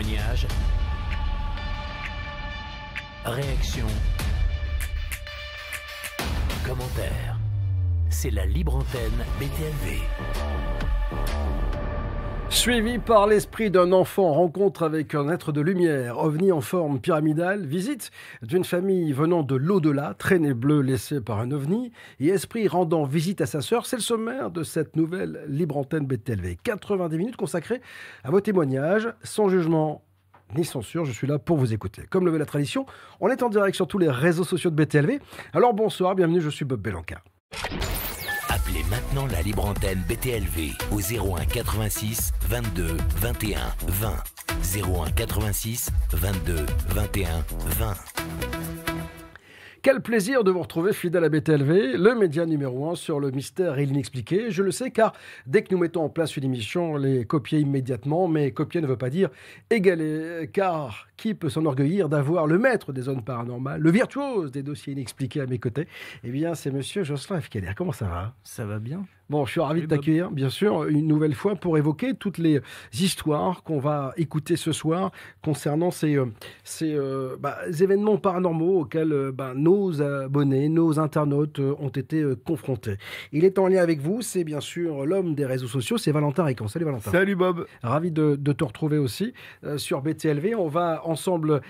Témoignages, réactions, commentaires. C'est la libre antenne BTLV. Suivi par l'esprit d'un enfant, rencontre avec un être de lumière, ovni en forme pyramidale, visite d'une famille venant de l'au-delà, traînée bleue laissée par un ovni, et esprit rendant visite à sa sœur, c'est le sommaire de cette nouvelle libre antenne BTLV. 90 minutes consacrées à vos témoignages, sans jugement ni censure, je suis là pour vous écouter. Comme le veut la tradition, on est en direct sur tous les réseaux sociaux de BTLV. Alors bonsoir, bienvenue, je suis Bob Belanca. Appelez maintenant la libre antenne BTLV au 01 86 22 21 20. 01 86 22 21 20. Quel plaisir de vous retrouver fidèle à BTLV, le média numéro un sur le mystère et l'inexpliqué. Je le sais car dès que nous mettons en place une émission, les copier immédiatement, mais copier ne veut pas dire égaler, car qui peut s'enorgueillir d'avoir le maître des zones paranormales, le virtuose des dossiers inexpliqués à mes côtés? Eh bien, c'est monsieur Jocelyn Fkeller. Comment ça va? Ça va bien. Bon, je suis ravi de t'accueillir, bien sûr, une nouvelle fois pour évoquer toutes les histoires qu'on va écouter ce soir concernant ces, euh, ces euh, bah, événements paranormaux auxquels euh, bah, nos abonnés, nos internautes euh, ont été confrontés. Il est en lien avec vous, c'est bien sûr l'homme des réseaux sociaux, c'est Valentin Ricon. Salut Valentin. Salut Bob. Ravi de, de te retrouver aussi sur BTLV. On va ensemble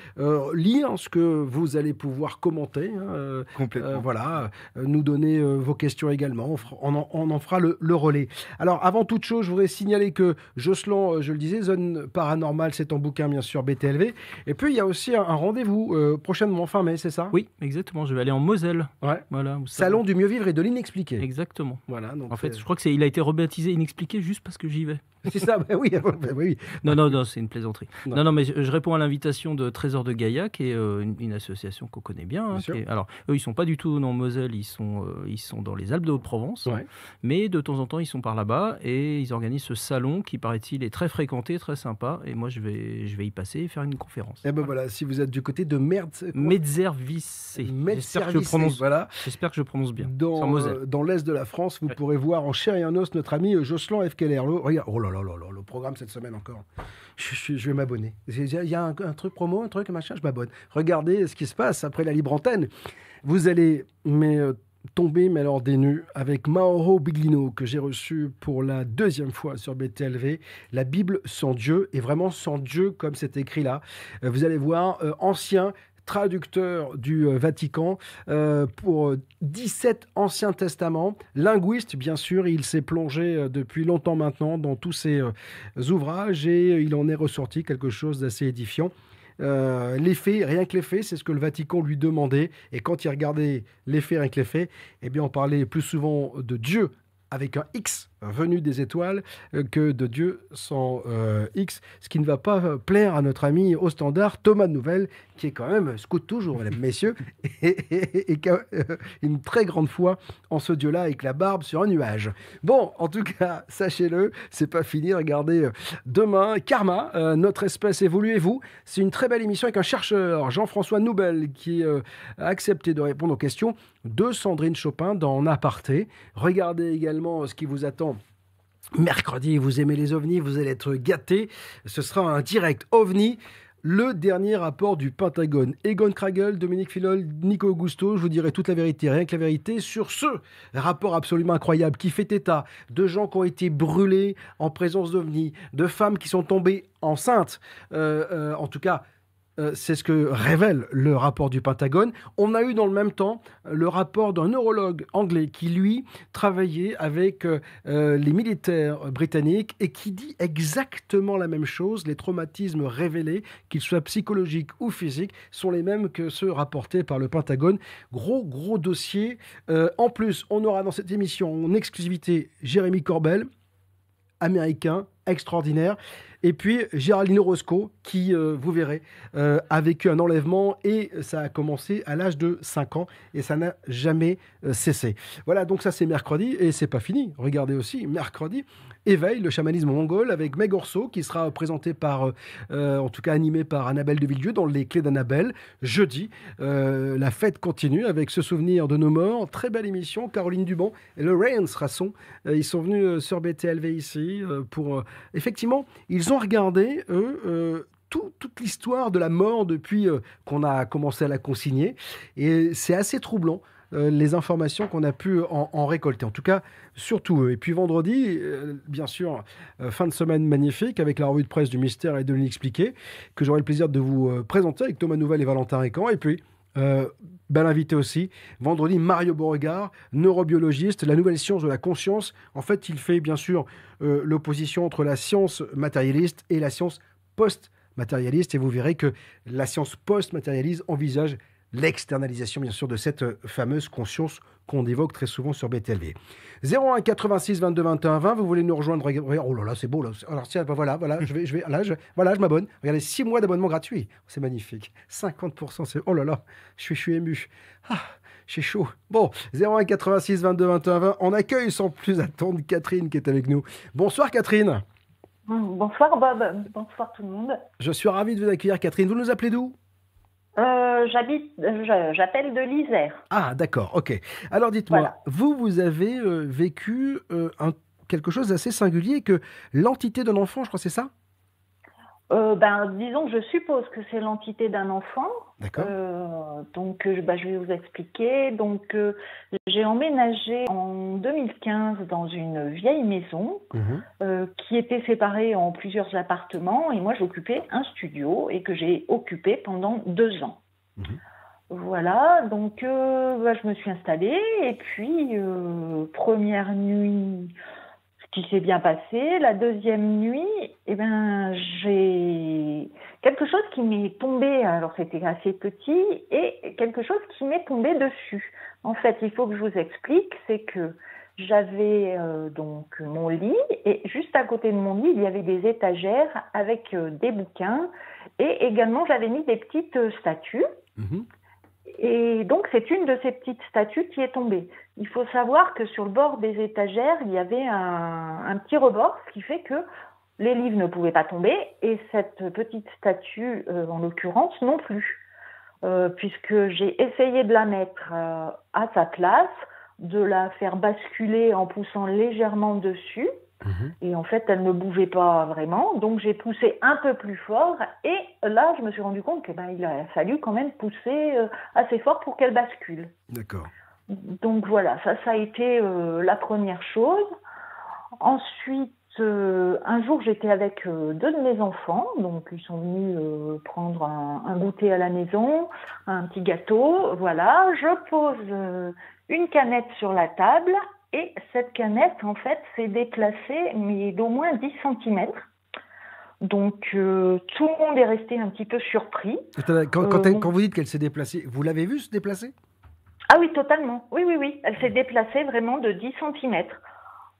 lire ce que vous allez pouvoir commenter. hein, Complètement. voilà, nous donner vos questions également. On en, on en fera le, le relais. Alors, avant toute chose, je voudrais signaler que Jocelyn, euh, je le disais, Zone Paranormale, c'est ton bouquin, bien sûr, BTLV. Et puis, il y a aussi un, un rendez-vous euh, prochainement, fin mai, c'est ça? Oui, exactement. Je vais aller en Moselle. Ouais. Voilà. Salon du mieux vivre et de l'inexpliqué. Exactement. Voilà, donc En fait, euh, je crois que c'est, il a été rebaptisé inexpliqué juste parce que j'y vais. c'est ça, bah oui, bah oui. Non, non, non, c'est une plaisanterie. Non. Non, non, mais je, je réponds à l'invitation de Trésor de Gaïa, qui est euh, une, une association qu'on connaît bien. hein, Bien est- alors, eux, ils sont pas du tout en Moselle, ils sont, euh, ils sont dans les Alpes de Haute-Provence. Ouais. Mais de temps en temps, ils sont par là-bas et ils organisent ce salon qui, paraît-il, est très fréquenté, très sympa. Et moi, je vais, je vais y passer et faire une conférence. Et ben voilà, si vous êtes du côté de merde, Metzervisse. J'espère que je prononce, voilà. j'espère que je prononce bien. Dans, euh, dans l'est de la France, vous Ouais. pourrez voir en chair et en os notre ami euh, Jocelyn F. Keller. Oh là là là là, le programme cette semaine encore. Je, vais m'abonner. Il y a- un, truc promo, un truc machin, je m'abonne. Regardez ce qui se passe après la libre antenne. Vous allez mais, tomber, mais alors des nues, avec Mauro Biglino, que j'ai reçu pour la deuxième fois sur BTLV. La Bible sans Dieu, et vraiment sans Dieu, comme c'est écrit là. Euh, vous allez voir, euh, ancien traducteur du euh, Vatican euh, pour euh, 17 Anciens Testaments, linguiste bien sûr, il s'est plongé euh, depuis longtemps maintenant dans tous ces euh, ouvrages et euh, il en est ressorti quelque chose d'assez édifiant. Euh, les faits, rien que les faits, c'est ce que le Vatican lui demandait. Et quand il regardait les faits, rien que les faits, eh bien, on parlait plus souvent de Dieu avec un X venu des étoiles euh, que de Dieu sans euh, X, ce qui ne va pas euh, plaire à notre ami au standard Thomas Nouvelle, qui est quand même scout toujours, mesdames, messieurs, et, et- et a euh, une très grande foi en ce Dieu-là avec la barbe sur un nuage. Bon, en tout cas, sachez-le, c'est pas fini. Regardez, euh, demain, Karma, euh, notre espèce évolue et vous. C'est une très belle émission avec un chercheur, Jean-François Noubel, qui euh, a accepté de répondre aux questions de Sandrine Chopin dans aparté. Regardez également ce qui vous attend Mercredi, vous aimez les ovnis, vous allez être gâtés. Ce sera un direct ovni. Le dernier rapport du Pentagone. Egon Kragel, Dominique Filol, Nico Augusto, je vous dirai toute la vérité, rien que la vérité, sur ce rapport absolument incroyable qui fait état de gens qui ont été brûlés en présence d'ovnis, de femmes qui sont tombées enceintes, euh, euh, en tout cas euh, c'est ce que révèle le rapport du Pentagone. On a eu dans le même temps le rapport d'un neurologue anglais qui, lui, travaillait avec euh, euh, les militaires britanniques et qui dit exactement la même chose. Les traumatismes révélés, qu'ils soient psychologiques ou physiques, sont les mêmes que ceux rapportés par le Pentagone. Gros, gros dossier. Euh, en plus, on aura dans cette émission en exclusivité Jérémy Corbel, américain, extraordinaire. Et puis Géraldine Roscoe, qui, euh, vous verrez, euh, a vécu un enlèvement et ça a commencé à l'âge de 5 ans et ça n'a jamais euh, cessé. Voilà, donc ça c'est mercredi et c'est pas fini. Regardez aussi, mercredi, Éveil, le chamanisme mongol avec Meg Orso qui sera présenté par, euh, euh, en tout cas animé par Annabelle de Villedieu dans Les Clés d'Annabelle. Jeudi, euh, la fête continue avec ce souvenir de nos morts. Très belle émission, Caroline Dubon et Lorraine Rasson. Euh, ils sont venus sur BTLV ici pour... effectivement, ils ont regardé, eux, toute l'histoire de la mort depuis qu'on a commencé à la consigner. Et c'est assez troublant. Les informations qu'on a pu en, récolter. En tout cas, surtout Et puis vendredi, bien sûr, fin de semaine magnifique avec la revue de presse du mystère et de l'inexpliqué, que j'aurai le plaisir de vous présenter avec Thomas Nouvel et Valentin Récan. Et puis, euh, bel invité aussi. Vendredi, Mario Beauregard, neurobiologiste, la nouvelle science de la conscience. En fait, il fait bien sûr euh, l'opposition entre la science matérialiste et la science post-matérialiste. Et vous verrez que la science post-matérialiste envisage l'externalisation, bien sûr, de cette euh, fameuse conscience qu'on évoque très souvent sur BTLV. 01 86 22 21 20, vous voulez nous rejoindre Oh là là, c'est beau là. Alors tiens, bah voilà, voilà, je vais, je vais, là, je, voilà, je m'abonne. Regardez, 6 mois d'abonnement gratuit, c'est magnifique. 50%, c'est oh là là, je suis, je suis ému. Ah, j'ai chaud. Bon, 01 86 22 21 20, on accueille sans plus attendre Catherine qui est avec nous. Bonsoir Catherine. Bonsoir Bob, bonsoir tout le monde. Je suis ravi de vous accueillir Catherine. Vous nous appelez d'où? Euh, j'habite, j'appelle de l'Isère. Ah, d'accord, ok. Alors dites-moi, vous, vous avez euh, vécu euh, quelque chose d'assez singulier que l'entité d'un enfant, je crois, c'est ça? Euh, ben, disons je suppose que c'est l'entité d'un enfant. D'accord. Euh, donc, euh, bah, je vais vous expliquer. Donc, j'ai emménagé en 2015 dans une vieille maison mhm. qui était séparée en plusieurs appartements et moi j'occupais un studio et que j'ai occupé pendant deux ans. Mhm. Voilà, donc bah, je me suis installée et puis première nuit qui s'est bien passé. La deuxième nuit, eh ben, j'ai quelque chose qui m'est tombé. Alors c'était assez petit et quelque chose qui m'est tombé dessus. En fait, il faut que je vous explique, c'est que j'avais euh, donc mon lit et juste à côté de mon lit, il y avait des étagères avec euh, des bouquins et également j'avais mis des petites euh, statues. Mhm. Et donc, c'est une de ces petites statues qui est tombée. Il faut savoir que sur le bord des étagères, il y avait un, petit rebord, ce qui fait que les livres ne pouvaient pas tomber et cette petite statue, euh, en l'occurrence, non plus. Euh, puisque j'ai essayé de la mettre euh, à sa place, de la faire basculer en poussant légèrement dessus. Et en fait, elle ne bougeait pas vraiment. Donc, j'ai poussé un peu plus fort. Et là, je me suis rendu compte qu'il ben, il a fallu quand même pousser euh, assez fort pour qu'elle bascule. D'accord. Donc, voilà, ça, ça a été euh, la première chose. Ensuite, euh, un jour, j'étais avec deux de mes enfants. Donc, ils sont venus prendre un, un, goûter à la maison, un petit gâteau. Voilà, je pose une canette sur la table et cette canette, en fait, s'est déplacée, mais d'au moins 10 cm. Donc, euh, tout le monde est resté un petit peu surpris. Quand, quand, euh, quand vous dites qu'elle s'est déplacée, vous l'avez vue se déplacer? Ah oui, totalement. Oui, oui, oui. Elle s'est déplacée vraiment de 10 cm.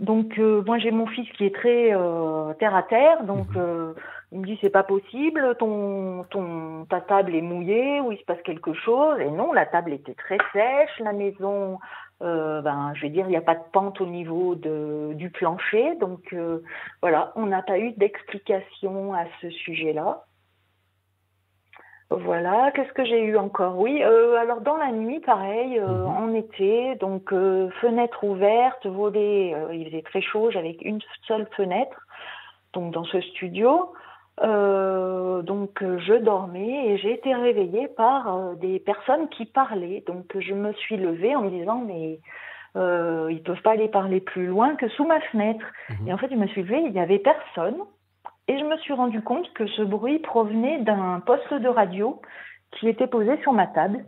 Donc, euh, moi, j'ai mon fils qui est très terre à terre. Donc, mhm. il me dit, c'est pas possible, ton, ton, ta table est mouillée ou il se passe quelque chose. Et non, la table était très sèche, la maison euh, ben, je vais dire, il n'y a pas de pente au niveau de, du plancher. Donc euh, voilà, on n'a pas eu d'explication à ce sujet-là. Voilà, qu'est-ce que j'ai eu encore? Oui, euh, alors dans la nuit, pareil, mhm. en été, donc fenêtre ouverte, volet, il faisait très chaud, j'avais une seule fenêtre, donc dans ce studio. Euh, donc euh, je dormais et j'ai été réveillée par euh, des personnes qui parlaient. Donc je me suis levée en me disant mais euh, ils peuvent pas aller parler plus loin que sous ma fenêtre. Mhm. Et en fait je me suis levée, il n'y avait personne et je me suis rendu compte que ce bruit provenait d'un poste de radio qui était posé sur ma table.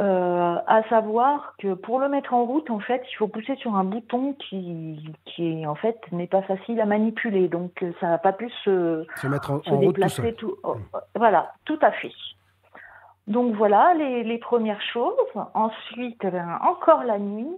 Euh, à savoir que pour le mettre en route, en fait, il faut pousser sur un bouton qui, qui en fait, n'est pas facile à manipuler. Donc, euh, ça n'a pas pu se, se mettre en, en déplacer tout, oh, voilà, tout à fait. Donc voilà les, les premières choses. Ensuite, eh ben, encore la nuit,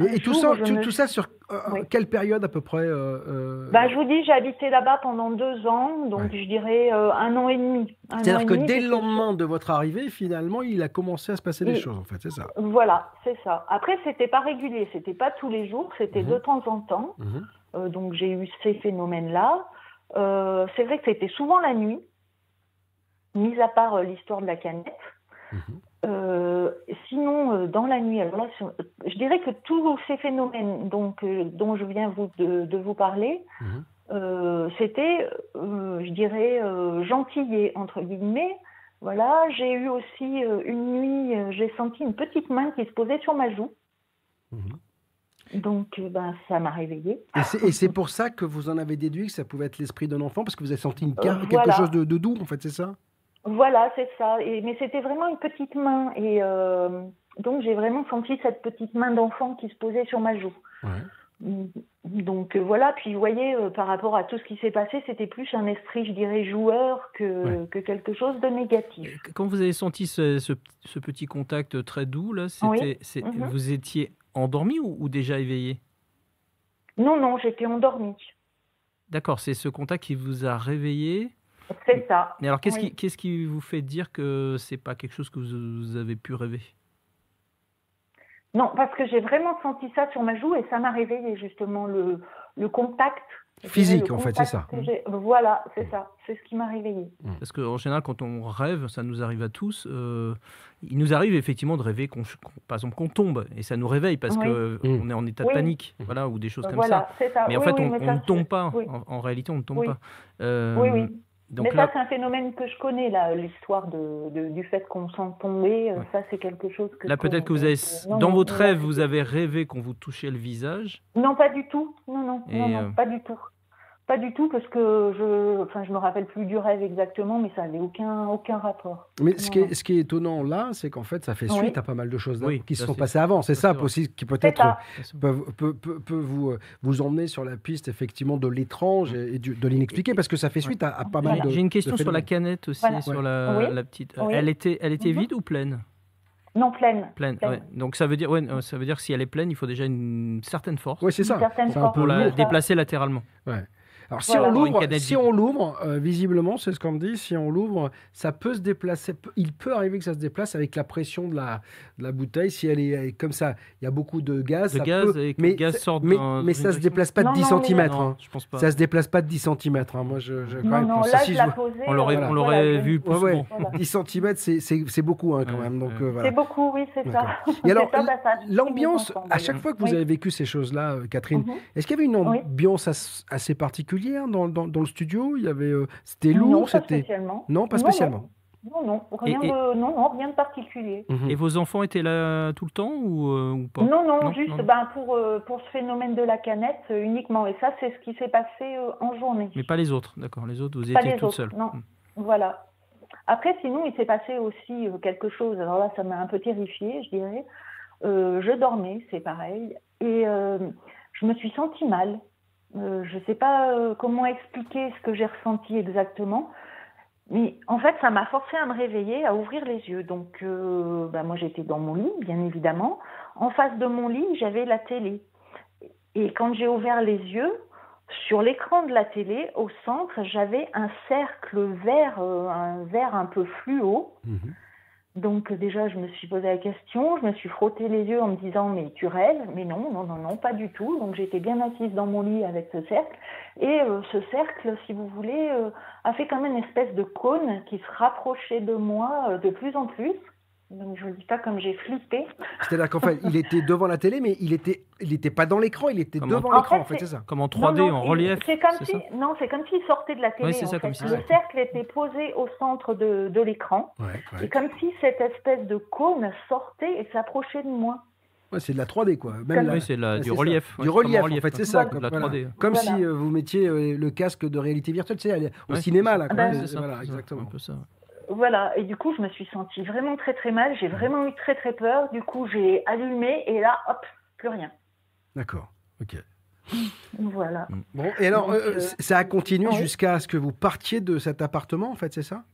et, tout, ça, tout, ça sur euh, quelle période à peu près euh, euh? Bah, Je vous dis, j'ai habité là-bas pendant deux ans, donc je dirais un an et demi. C'est-à-dire que dès le lendemain de votre arrivée, finalement, il a commencé à se passer des choses, en fait, c'est ça Voilà, c'est ça. Après, c'était pas régulier, c'était pas tous les jours, c'était mhm. de temps en temps. Mhm. donc j'ai eu ces phénomènes-là. c'est vrai que c'était souvent la nuit, mis à part l'histoire de la canette. Mhm. Euh, sinon, euh, dans la nuit, alors là, je dirais que tous ces phénomènes donc, euh, dont je viens vous, de, vous parler, mhm. c'était, je dirais, gentillé, entre guillemets. Voilà, j'ai eu aussi une nuit, j'ai senti une petite main qui se posait sur ma joue. Mhm. Donc, ben, ça m'a réveillée. Et c'est pour ça que vous en avez déduit que ça pouvait être l'esprit d'un enfant, parce que vous avez senti une, quelque chose de, doux, en fait, c'est ça? Voilà, c'est ça. Et, mais c'était vraiment une petite main. Et donc, j'ai vraiment senti cette petite main d'enfant qui se posait sur ma joue. Donc euh, voilà, puis vous voyez, euh, par rapport à tout ce qui s'est passé, c'était plus un esprit, je dirais, joueur que, que, quelque chose de négatif. Quand vous avez senti ce, ce, petit contact très doux, là, c'était, mhm. vous étiez endormi ou, déjà éveillé? Non, non, j'étais endormi. D'accord, c'est ce contact qui vous a réveillé C'est ça. Mais alors, qu'est-ce qui, qu'est-ce qui vous fait dire que c'est pas quelque chose que vous avez pu rêver? Non, parce que j'ai vraiment senti ça sur ma joue et ça m'a réveillé justement le, le contact. Physique, en fait, c'est ça. Voilà, c'est ça. C'est ce qui m'a réveillé. Mmh. Parce qu'en général, quand on rêve, ça nous arrive à tous. Euh, il nous arrive effectivement de rêver, qu'on, par exemple, qu'on tombe et ça nous réveille parce qu'on mmh. est en état de panique, voilà, ou des choses comme ça. Mais en fait, on, ne tombe pas. En, réalité, on ne tombe pas. Euh, oui, Mais ça, c'est un phénomène que je connais, là, l'histoire de, du fait qu'on sent tomber. Euh, ça, c'est quelque chose que. Là, peut-être que vous avez, dans votre rêve, vous avez rêvé qu'on vous touchait le visage. Non, pas du tout. Non, non, non, non, euh, pas du tout. Pas du tout, parce que je enfin, je me rappelle plus du rêve exactement, mais ça n'avait aucun, aucun rapport. Mais ce, qui est, ce qui est étonnant là, c'est qu'en fait, ça fait suite à pas mal de choses qui se sont passées avant. C'est ça, aussi qui peut-être peut, peut, peut, vous, vous emmener sur la piste effectivement de l'étrange et, de l'inexpliqué, parce que ça fait suite à, pas mal de. J'ai une question sur la canette aussi, sur la, la petite. Elle était, elle était mhm. vide ou pleine? Non, pleine. Pleine, Donc ça veut dire, ouais, ça veut dire que si elle est pleine, il faut déjà une certaine force. Oui, c'est ça. Pour la déplacer latéralement. Ouais. Alors si on l'ouvre, si on l'ouvre, euh, visiblement, c'est ce qu'on me dit, si on l'ouvre, ça peut se déplacer. Il peut arriver que ça se déplace avec la pression de la, de la bouteille. Si elle est comme ça, il y a beaucoup de gaz. De gaz et mais, le gaz sort mais, mais ça se déplace pas de 10 cm. Hein. Je pense pas. Ça se déplace pas de 10 cm. Hein. Moi, je, je non, non, là, je l'ai posé. On l'aurait, on l'aurait vu plus ouais, 10 cm, c'est beaucoup hein, quand même. Donc euh, c'est beaucoup, oui, c'est ça. Et alors, l'ambiance, à chaque fois que vous avez vécu ces choses-là, euh, Catherine, mhm. est-ce qu'il y avait une ambiance assez particulière dans dans le studio? Il y avait, euh, c'était lourd, c'était non, pas spécialement. Non, non, rien, De, non, non, rien de particulier. Mhm. Et vos enfants étaient là tout le temps ou, euh, pas? Non, non, juste Ben, pour, euh, pour ce phénomène de la canette uniquement. Et ça, c'est ce qui s'est passé en journée. Mais pas les autres, d'accord. Les autres, vous étiez toute seule. Non, hmm. voilà. Après, sinon, il s'est passé aussi quelque chose. Alors là, ça m'a un peu terrifiée, je dirais. je dormais, c'est pareil. Et je me suis sentie mal. Euh, je ne sais pas euh, comment expliquer ce que j'ai ressenti exactement. Mais en fait, ça m'a forcé à me réveiller, à ouvrir les yeux. Donc, euh, bah, moi, j'étais dans mon lit, bien évidemment. En face de mon lit, j'avais la télé. Et quand j'ai ouvert les yeux, sur l'écran de la télé, au centre, j'avais un cercle vert, un vert un peu fluo. Mhm. Donc déjà, je me suis posé la question, je me suis frotté les yeux en me disant mais tu rêves? Mais non, non, non, non, pas du tout. Donc j'étais bien assise dans mon lit avec ce cercle. Et euh, ce cercle, si vous voulez, euh, a fait comme une espèce de cône qui se rapprochait de moi euh, de plus en plus. Donc je ne dis pas comme j'ai flippé. C'est-à-dire qu'en fait, il était devant la télé, mais il était, il était pas dans l'écran, il était devant l'écran, en fait, c'est ça. Comme en 3D, en relief. C'est comme si, non, c'est comme s'il sortait de la télé. Oui, ça, comme si le cercle était posé au centre de, de l'écran, et comme si cette espèce de cône sortait et s'approchait de moi. Ouais, c'est de la 3D, quoi. Même oui, c'est du relief. du relief, en fait, c'est ça. Comme, la 3D. comme si euh, vous mettiez euh, le casque de réalité virtuelle, tu sais, au cinéma, là. Ben, voilà, exactement. Un peu ça. Voilà, et du coup, je me suis sentie vraiment très très mal. J'ai vraiment eu très très peur. Du coup, j'ai allumé et là, hop, plus rien. D'accord, ok. Voilà. Bon, et alors, euh, euh, ça a continué jusqu'à ce que vous partiez de cet appartement, en fait, c'est ça?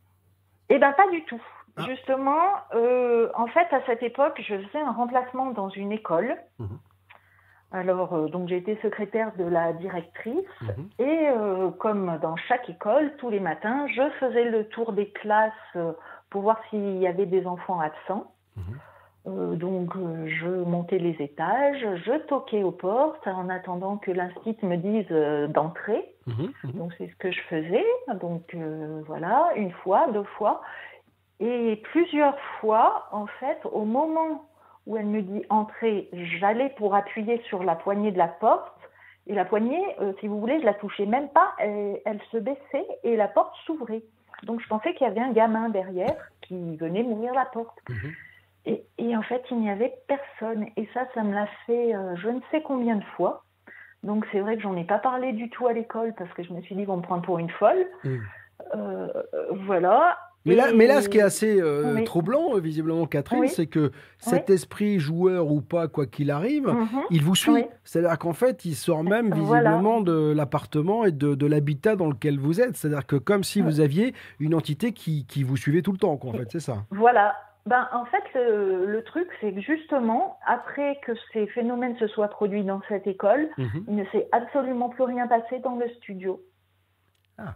Eh bien, pas du tout. Ah. Justement, euh, en fait, à cette époque, je faisais un remplacement dans une école. Mhm. Alors, euh, donc j'ai été secrétaire de la directrice mhm. et euh, comme dans chaque école, tous les matins, je faisais le tour des classes euh, pour voir s'il y avait des enfants absents. Mhm. donc, je montais les étages, je toquais aux portes en attendant que l'instit me dise d'entrer. Mhm. Donc, c'est ce que je faisais. Donc, voilà, une fois, deux fois. Et plusieurs fois, en fait, au moment où elle me dit entrer, j'allais pour appuyer sur la poignée de la porte Et la poignée, si vous voulez, je la touchais même pas, elle, se baissait et la porte s'ouvrait. Donc je pensais qu'il y avait un gamin derrière qui venait m'ouvrir la porte. Mhm. Et, et, en fait, il n'y avait personne. Et ça, ça me l'a fait je ne sais combien de fois. Donc c'est vrai que j'en ai pas parlé du tout à l'école parce que je me suis dit qu'on me prend pour une folle. Mm. Euh, voilà. Mais là, mais là, ce qui est assez euh, troublant, visiblement, Catherine, c'est que cet esprit joueur ou pas, quoi qu'il arrive, mhm. il vous suit. C'est-à-dire qu'en fait, il sort même visiblement de l'appartement et de, de l'habitat dans lequel vous êtes. C'est-à-dire que comme si vous aviez une entité qui, qui vous suivait tout le temps, quoi, en fait, c'est ça. Voilà, ben, en fait, le, truc, c'est que justement, après que ces phénomènes se soient produits dans cette école, mhm. il ne s'est absolument plus rien passé dans le studio. Ah,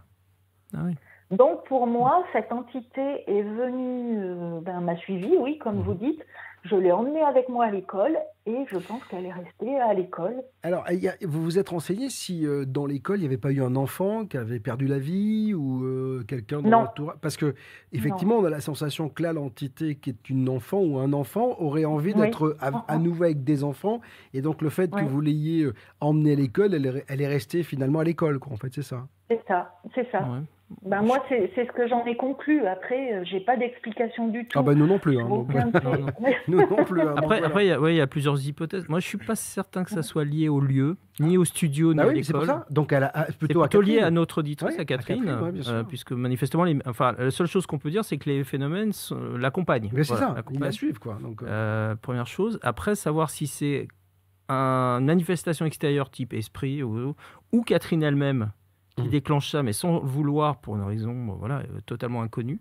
ah oui. Donc, pour moi, cette entité est venue, euh, ben, m'a suivi, oui, comme vous dites, je l'ai emmenée avec moi à l'école et je pense qu'elle est restée à l'école. Alors, vous vous êtes renseigné si euh, dans l'école, il n'y avait pas eu un enfant qui avait perdu la vie ou euh, quelqu'un dans l'entourage? Parce que effectivement, on a la sensation que là, l'entité qui est une enfant ou un enfant aurait envie d'être à, nouveau avec des enfants. Et donc, le fait que vous l'ayez emmenée à l'école, elle, elle, est restée finalement à l'école, En fait, c'est ça? C'est ça, c'est ça. Ben moi, c'est ce que j'en ai conclu. Après, euh, j'ai pas d'explication du tout. Ah ben nous non plus. Hein, nous non plus. Hein, après, après il y, y, a plusieurs hypothèses. Moi, je suis pas certain que ça soit lié au lieu, ni au studio, ni ah à l'école. Donc, elle a, plutôt, plutôt lié à notre auditrice, à Catherine, euh, puisque manifestement, les, enfin, la seule chose qu'on peut dire, c'est que les phénomènes l'accompagnent. Mais c'est ça, ils la suivent, quoi. Donc, euh. première chose. Après, savoir si c'est une manifestation extérieure type esprit ou, ou Catherine elle-même qui mmh. déclenche ça, mais sans vouloir, pour une raison voilà, euh, totalement inconnue.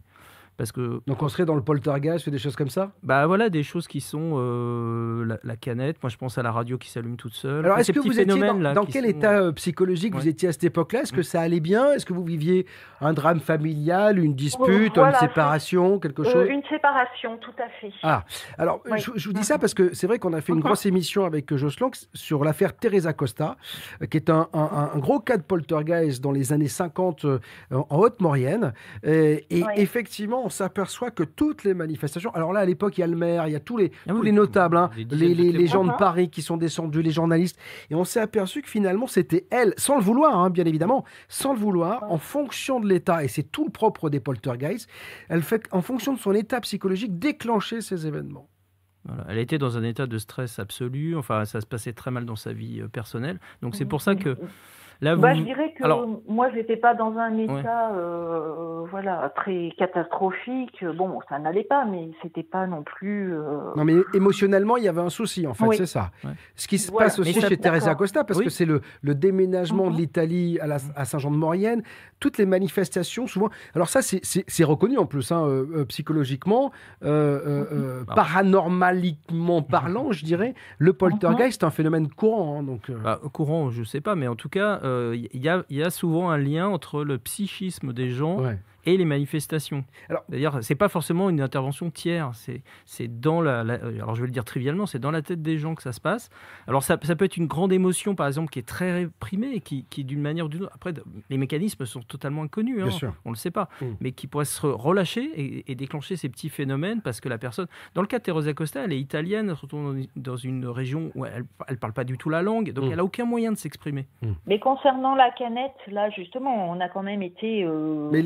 Parce que, Donc on serait dans le poltergeist ou des choses comme ça? Bah voilà, des choses qui sont euh, la, canette. Moi, je pense à la radio qui s'allume toute seule. Alors, est-ce que vous étiez dans, dans quel état euh, psychologique vous étiez à cette époque-là? Est-ce que ça allait bien? Est-ce que vous viviez un drame familial, une dispute, une séparation, quelque chose? Une séparation, tout à fait. Ah, alors je, vous dis ça parce que c'est vrai qu'on a fait une grosse émission avec Jocelyn sur l'affaire Teresa Costa, qui est un, gros cas de poltergeist dans les années 50 en Haute-Maurienne. Et, et effectivement, on s'aperçoit que toutes les manifestations. Alors là, à l'époque, il y a le maire, il y a tous les, ah tous les notables, hein, les, les, gens de Paris qui sont descendus, les journalistes. Et on s'est aperçu que finalement, c'était elle, sans le vouloir, hein, bien évidemment, sans le vouloir, en fonction de l'état, et c'est tout le propre des poltergeists, elle fait, en fonction de son état psychologique, déclencher ces événements. Voilà. Elle était dans un état de stress absolu, enfin ça se passait très mal dans sa vie euh, personnelle. Donc c'est pour ça que bah, je dirais que moi, je n'étais pas dans un état euh, voilà, très catastrophique. Bon, ça n'allait pas, mais c'était pas non plus. Euh, non, mais émotionnellement, il y avait un souci, en fait, c'est ça. Ce qui se passe aussi chez Teresa Costa, parce que c'est le, le, déménagement de mhm. l'Italie à, à Saint-Jean-de-Maurienne, toutes les manifestations, souvent. Alors, ça, c'est reconnu en plus, hein, euh, psychologiquement, mhm. paranormaliquement parlant, je dirais. Le poltergeist, c'est un phénomène courant. Hein, donc, bah, courant, je ne sais pas, mais en tout cas il euh, y, a souvent un lien entre le psychisme des gens et les manifestations. D'ailleurs, c'est pas forcément une intervention tiers, c'est dans la, alors je vais le dire trivialement, c'est dans la tête des gens que ça se passe. Alors ça, ça, peut être une grande émotion, par exemple, qui est très réprimée, qui, qui d'une manière ou d'une autre, après, les mécanismes sont totalement inconnus, hein, on le sait pas, mm. mais qui pourrait se relâcher et, déclencher ces petits phénomènes parce que la personne, dans le cas de Teresa Costa, elle est italienne, elle se retrouve dans une région où elle, elle parle pas du tout la langue, donc mm. elle a aucun moyen de s'exprimer. Mm. Mais concernant la canette, là justement, on a quand même été. Euh, mais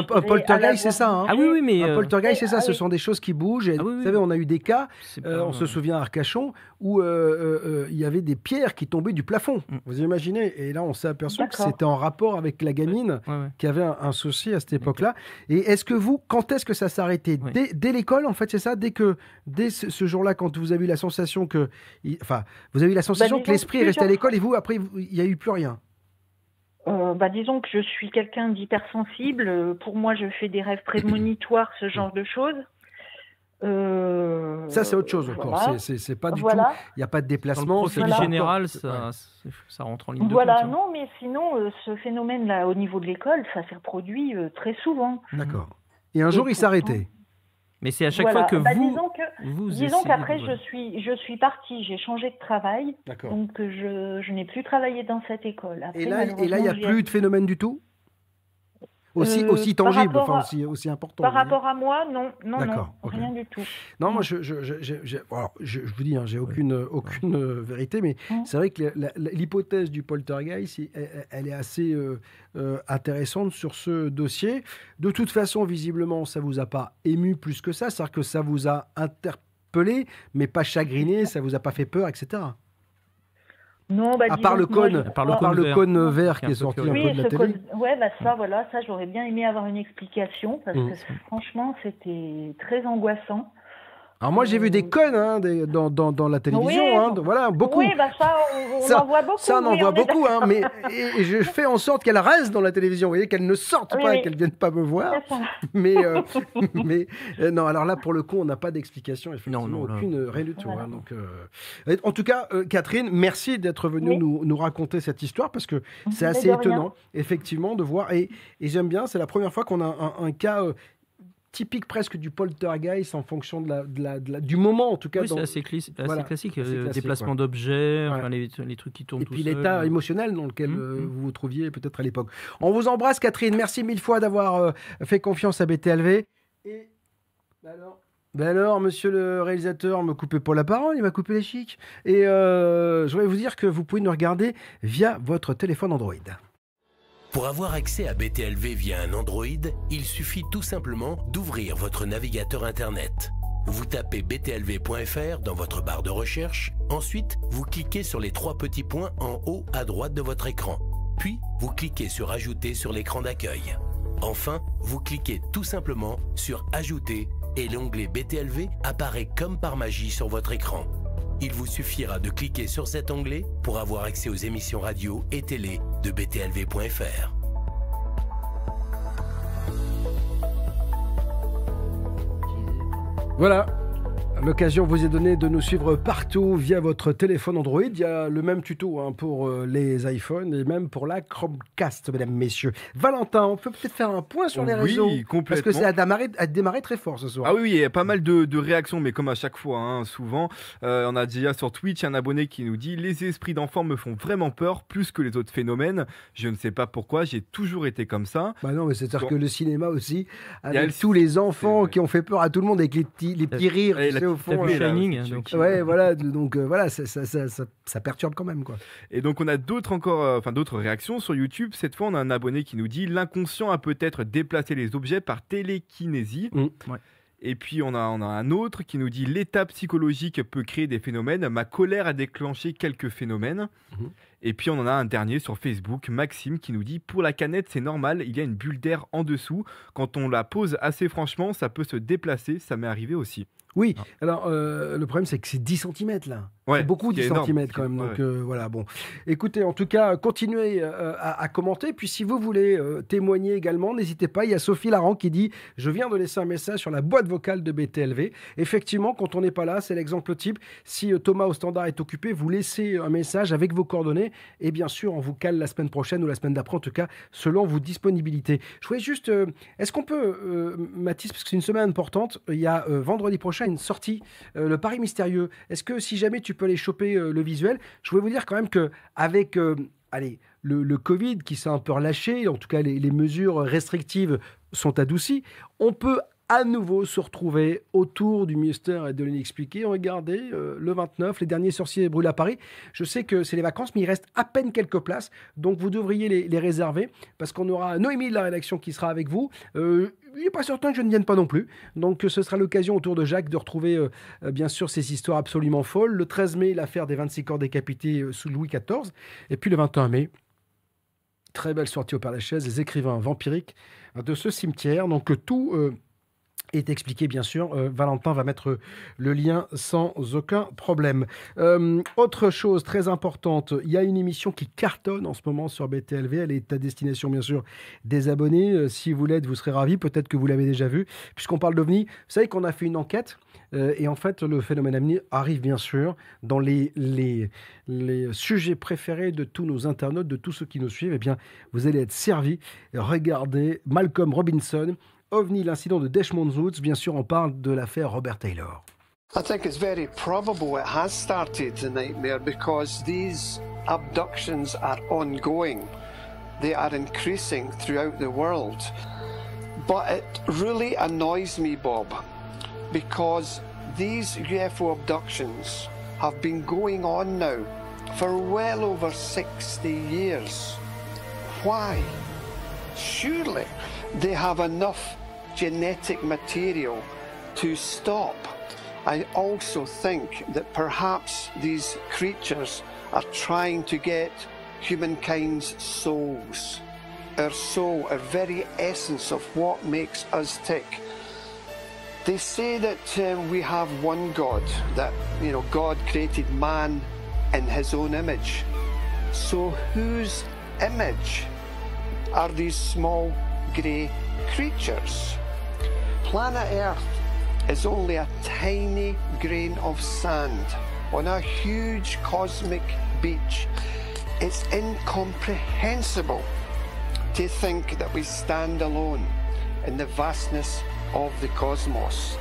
un, poltergeist, c'est ça. Hein. ah oui, oui, mais. Un euh, poltergeist, c'est ça. Ce sont des choses qui bougent. Ah vous savez, on a eu des cas, euh, on se souvient à Arcachon, où euh, il y avait des pierres qui tombaient du plafond. Mm. Vous imaginez Et là, on s'est aperçu que c'était en rapport avec la gamine qui avait un, souci à cette époque-là. Et est-ce que vous, quand est-ce que ça s'est arrêté? Dès, l'école, en fait, c'est ça? Dès que, dès ce, jour-là, quand vous avez eu la sensation que, enfin, vous avez eu la sensation bah, que l'esprit est resté à l'école et vous, après, il n'y a eu plus rien? Euh, bah, disons que je suis quelqu'un d'hypersensible. Pour moi, je fais des rêves prémonitoires, ce genre de choses. Euh, ça, c'est autre chose encore. C'est pas du tout. Il n'y a pas de déplacement. C'est général, ça, ça, rentre en ligne de Voilà, non, mais sinon, euh, ce phénomène-là, au niveau de l'école, ça s'est reproduit très souvent. D'accord. Et un jour, il s'arrêtait. Mais c'est à chaque fois que bah, vous. Disons que, disons qu'après, je suis, je suis partie, j'ai changé de travail. Donc, je, je n'ai plus travaillé dans cette école. et là, il n'y a plus de phénomène du tout? Aussi, euh, aussi tangible, enfin aussi, aussi important. Par rapport à moi, non, non, non rien du tout. Non, moi, je, je, je, je, vous dis, hein, j'ai aucune, aucune euh, vérité, mais mmh. c'est vrai que l'hypothèse du poltergeist, elle, elle est assez euh, intéressante sur ce dossier. De toute façon, visiblement, ça vous a pas ému plus que ça, c'est-à-dire que ça vous a interpellé, mais pas chagriné, ça vous a pas fait peur, etc. Non, bah, à part le cône, par le, cône vert, qui est sorti un peu de la télé. Ouais, bah ça, voilà, ça j'aurais bien aimé avoir une explication parce mmh. que franchement, c'était très angoissant. Alors moi j'ai vu des connes hein, dans, dans, dans, la télévision, hein, voilà, beaucoup. Oui, bah ça, on, en voit beaucoup. Ça, on en voit beaucoup, hein, mais et, je fais en sorte qu'elles restent dans la télévision, vous voyez, qu'elles ne sortent pas, qu'elles ne viennent pas me voir. Mais, euh, mais euh, non, alors là, pour le coup, on n'a pas d'explication, effectivement, non, non, aucune, rien du tout. Hein, donc, euh, en tout cas, Catherine, merci d'être venue nous, nous, raconter cette histoire, parce que c'est assez étonnant, effectivement, de voir, et, et j'aime bien, c'est la première fois qu'on a un, un cas typique presque du poltergeist en fonction de la, du moment en tout cas. Oui, c'est assez, classique, euh, déplacement d'objets, les, trucs qui tournent. Et puis l'état émotionnel dans lequel mmh, euh, mmh. vous vous trouviez peut-être à l'époque. On vous embrasse Catherine, merci mille fois d'avoir euh, fait confiance à BTLV. Et alors, ben alors, monsieur le réalisateur, me coupez pas la parole, il m'a coupé les chics. Et je voudrais vous dire que vous pouvez nous regarder via votre téléphone Android. Pour avoir accès à BTLV via un Android, il suffit tout simplement d'ouvrir votre navigateur Internet. Vous tapez btlv.fr dans votre barre de recherche, ensuite vous cliquez sur les trois petits points en haut à droite de votre écran, puis vous cliquez sur Ajouter sur l'écran d'accueil. Enfin, vous cliquez tout simplement sur Ajouter et l'onglet BTLV apparaît comme par magie sur votre écran. Il vous suffira de cliquer sur cet onglet pour avoir accès aux émissions radio et télé de btlv.fr. Voilà, L'occasion vous est donnée de nous suivre partout via votre téléphone Android. Il y a le même tuto hein, pour euh, les iPhones et même pour la Chromecast, mesdames, messieurs. Valentin, on peut peut-être faire un point sur les réseaux Oui, complètement. Parce que c'est à démarrer, très fort ce soir. Ah oui, il y a pas mal de, réactions, mais comme à chaque fois, hein, souvent. Euh, on a déjà sur Twitch un abonné qui nous dit Les esprits d'enfants me font vraiment peur, plus que les autres phénomènes. Je ne sais pas pourquoi, j'ai toujours été comme ça. Bah non, mais c'est-à-dire que le cinéma aussi, avec tous les enfants qui ont fait peur à tout le monde, avec les petits, les petits rires au fond. Shining. Donc, ouais, voilà, donc euh, voilà, ça, ça, ça, ça, perturbe quand même quoi. Et donc on a d'autres encore, euh, enfin d'autres réactions sur YouTube. Cette fois, on a un abonné qui nous dit l'inconscient a peut-être déplacé les objets par télékinésie. Mmh. Ouais. Et puis on a, on a un autre qui nous dit l'état psychologique peut créer des phénomènes. Ma colère a déclenché quelques phénomènes. Mmh. Et puis on en a un dernier sur Facebook, Maxime, qui nous dit pour la canette c'est normal, il y a une bulle d'air en dessous. Quand on la pose assez franchement, ça peut se déplacer. Ça m'est arrivé aussi. Oui, ah. alors euh, le problème c'est que c'est 10 cm là. Beaucoup 10 cm quand même. Donc euh, voilà, bon. Écoutez, en tout cas, continuez euh, à, commenter. Puis si vous voulez témoigner également, n'hésitez pas. Il y a Sophie Laran qui dit Je viens de laisser un message sur la boîte vocale de BTLV. Effectivement, quand on n'est pas là, c'est l'exemple type. Si Thomas au standard est occupé, vous laissez un message avec vos coordonnées. Et bien sûr, on vous cale la semaine prochaine ou la semaine d'après, en tout cas, selon vos disponibilités. Je voulais juste. Est-ce qu'on peut, Mathis, parce que c'est une semaine importante, il y a vendredi prochain une sortie, euh, le Paris mystérieux. Est-ce que si jamais tu peux aller choper euh, le visuel, je voulais vous dire quand même que avec euh, allez, le, Covid qui s'est un peu relâché, en tout cas les mesures restrictives sont adoucies, on peut à nouveau se retrouver autour du mystère et de l'inexpliqué. Regardez, le 29, les derniers sorciers brûlent à Paris. Je sais que c'est les vacances, mais il reste à peine quelques places, donc vous devriez les, réserver parce qu'on aura Noémie de la rédaction qui sera avec vous il n'est pas certain que je ne vienne pas non plus. Donc ce sera l'occasion autour de Jacques de retrouver euh, euh, bien sûr ces histoires absolument folles. Le 13 mai, l'affaire des 26 corps décapités euh, sous Louis XIV. Et puis le 21 mai, très belle sortie au Père Lachaise, les écrivains vampiriques de ce cimetière. Donc tout est expliqué, bien sûr. Euh, Valentin va mettre le lien sans aucun problème. Euh, autre chose très importante, il y a une émission qui cartonne en ce moment sur BTLV. Elle est à destination, bien sûr, des abonnés. Euh, si vous l'êtes, vous serez ravis. Peut-être que vous l'avez déjà vu. Puisqu'on parle d'OVNI, vous savez qu'on a fait une enquête. et en fait, le phénomène OVNI arrive, bien sûr, dans les, les, les sujets préférés de tous nos internautes, de tous ceux qui nous suivent. Eh bien, vous allez être servis. Regardez Malcolm Robinson OVNI, l'incident de Woods, bien sûr, on parle de l'affaire Robert Taylor. I think it's very probable it has started the nightmare because these abductions are ongoing. they are increasing throughout the world. But it really annoys me, Bob, because these UFO abductions have been going on now for well over 60 years. Why? Surely they have enough genetic material to stop. I also think that perhaps these creatures are trying to get humankind's souls. Our soul, our very essence of what makes us tick. They say that um, we have one God, that, you know, God created man in his own image. So whose image are these small grey creatures? Planet Earth is only a tiny grain of sand on a huge cosmic beach. It's incomprehensible to think that we stand alone in the vastness of the cosmos.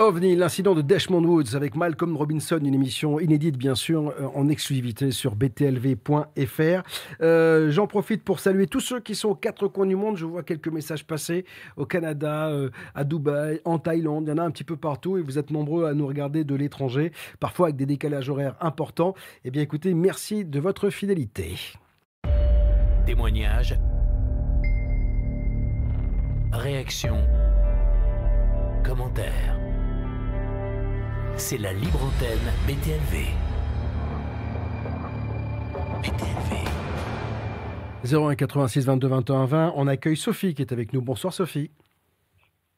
OVNI, l'incident de Dashmond Woods avec Malcolm Robinson, une émission inédite bien sûr euh, en exclusivité sur btlv.fr. Euh, j'en profite pour saluer tous ceux qui sont aux quatre coins du monde. Je vois quelques messages passer au Canada, euh, à Dubaï, en Thaïlande. Il y en a un petit peu partout et vous êtes nombreux à nous regarder de l'étranger, parfois avec des décalages horaires importants. Eh bien écoutez, merci de votre fidélité. Témoignages, réactions, commentaires c'est la libre antenne BTLV. BTLV. 01 86 22 21 20, on accueille Sophie qui est avec nous. Bonsoir Sophie.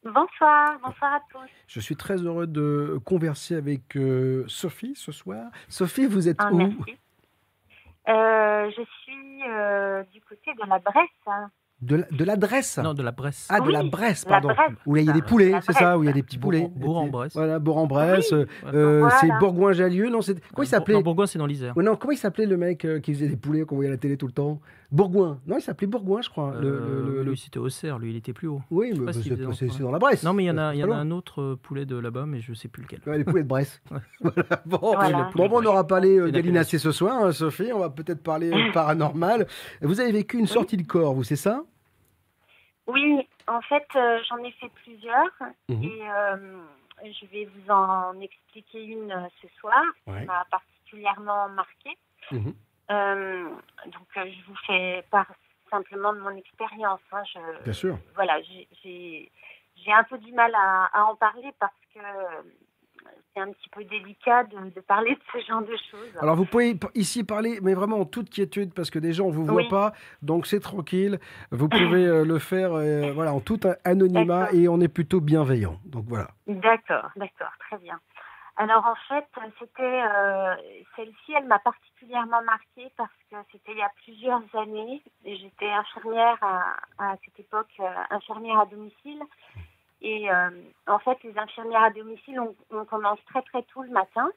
Bonsoir, bonsoir à tous. Je suis très heureux de converser avec euh, Sophie ce soir. Sophie, vous êtes ah, où? merci. Euh, je suis euh, du côté de la Bresse. Hein. De l'adresse Non, de la Bresse. Ah, de la Bresse, pardon. Où il y a des poulets, c'est ça Où il y a des petits poulets. Bourg-en-Bresse. Voilà, Bourg-en-Bresse. Euh, c'est Bourgoin-Jallieu, non Comment il s'appelait Bourgoin, c'est dans l'Isère. non, comment il s'appelait le mec euh, qui faisait des poulets qu'on voyait à la télé tout le temps? Bourgoin. Non, il s'appelait Bourgoin, je crois. Euh, lui, c'était Auxerre, lui, il était plus haut. Oui, mais c'est dans la Bresse. Non, mais il y en a, il y en a un autre poulet de là-bas, mais je ne sais plus lequel. les poulets de Bresse. Bon, bon, on n'aura pas les galinacés ce soir, hein, Sophie. On va peut-être parler paranormal. Vous avez vécu une sortie de corps, vous, c'est ça? Oui, en fait, euh, j'en ai fait plusieurs mhm. et euh, je vais vous en expliquer une euh, ce soir qui m'a particulièrement marquée. Mhm. donc, je vous fais part simplement de mon expérience. Hein. Bien sûr. Voilà, j'ai un peu du mal à, à en parler parce que c'est un petit peu délicat de, parler de ce genre de choses. Alors vous pouvez ici parler, mais vraiment en toute quiétude, parce que des gens ne vous voient pas, donc c'est tranquille. Vous pouvez euh, le faire euh, voilà, en tout anonymat et on est plutôt bienveillant. Donc voilà. D'accord, d'accord, très bien. Alors en fait, c'était euh, celle-ci, elle m'a particulièrement marquée parce que c'était il y a plusieurs années. J'étais infirmière à, à cette époque, infirmière à domicile. Et euh, en fait, les infirmières à domicile, on, commence très très tôt le matin.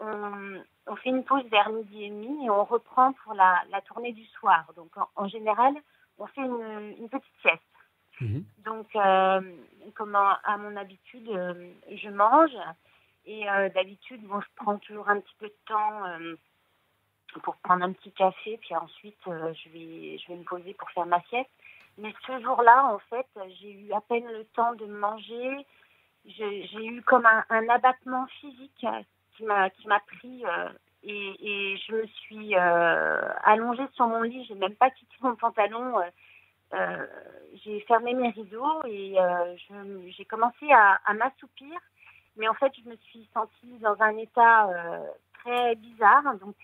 On, fait une pause vers midi et demi et on reprend pour la, la tournée du soir. Donc en, général, on fait une, une petite sieste. Mhm. Donc, euh, comme à, mon habitude, euh, je mange. Et d'habitude, bon, je prends toujours un petit peu de temps pour prendre un petit café. Puis ensuite, je, vais, je vais me poser pour faire ma sieste. Mais ce jour-là, en fait, j'ai eu à peine le temps de manger. J'ai eu comme un, abattement physique qui m'a pris euh, et, je me suis euh, allongée sur mon lit. J'ai même pas quitté mon pantalon. Euh, j'ai fermé mes rideaux et j'ai commencé à, m'assoupir. Mais en fait, je me suis sentie dans un état très bizarre. Donc,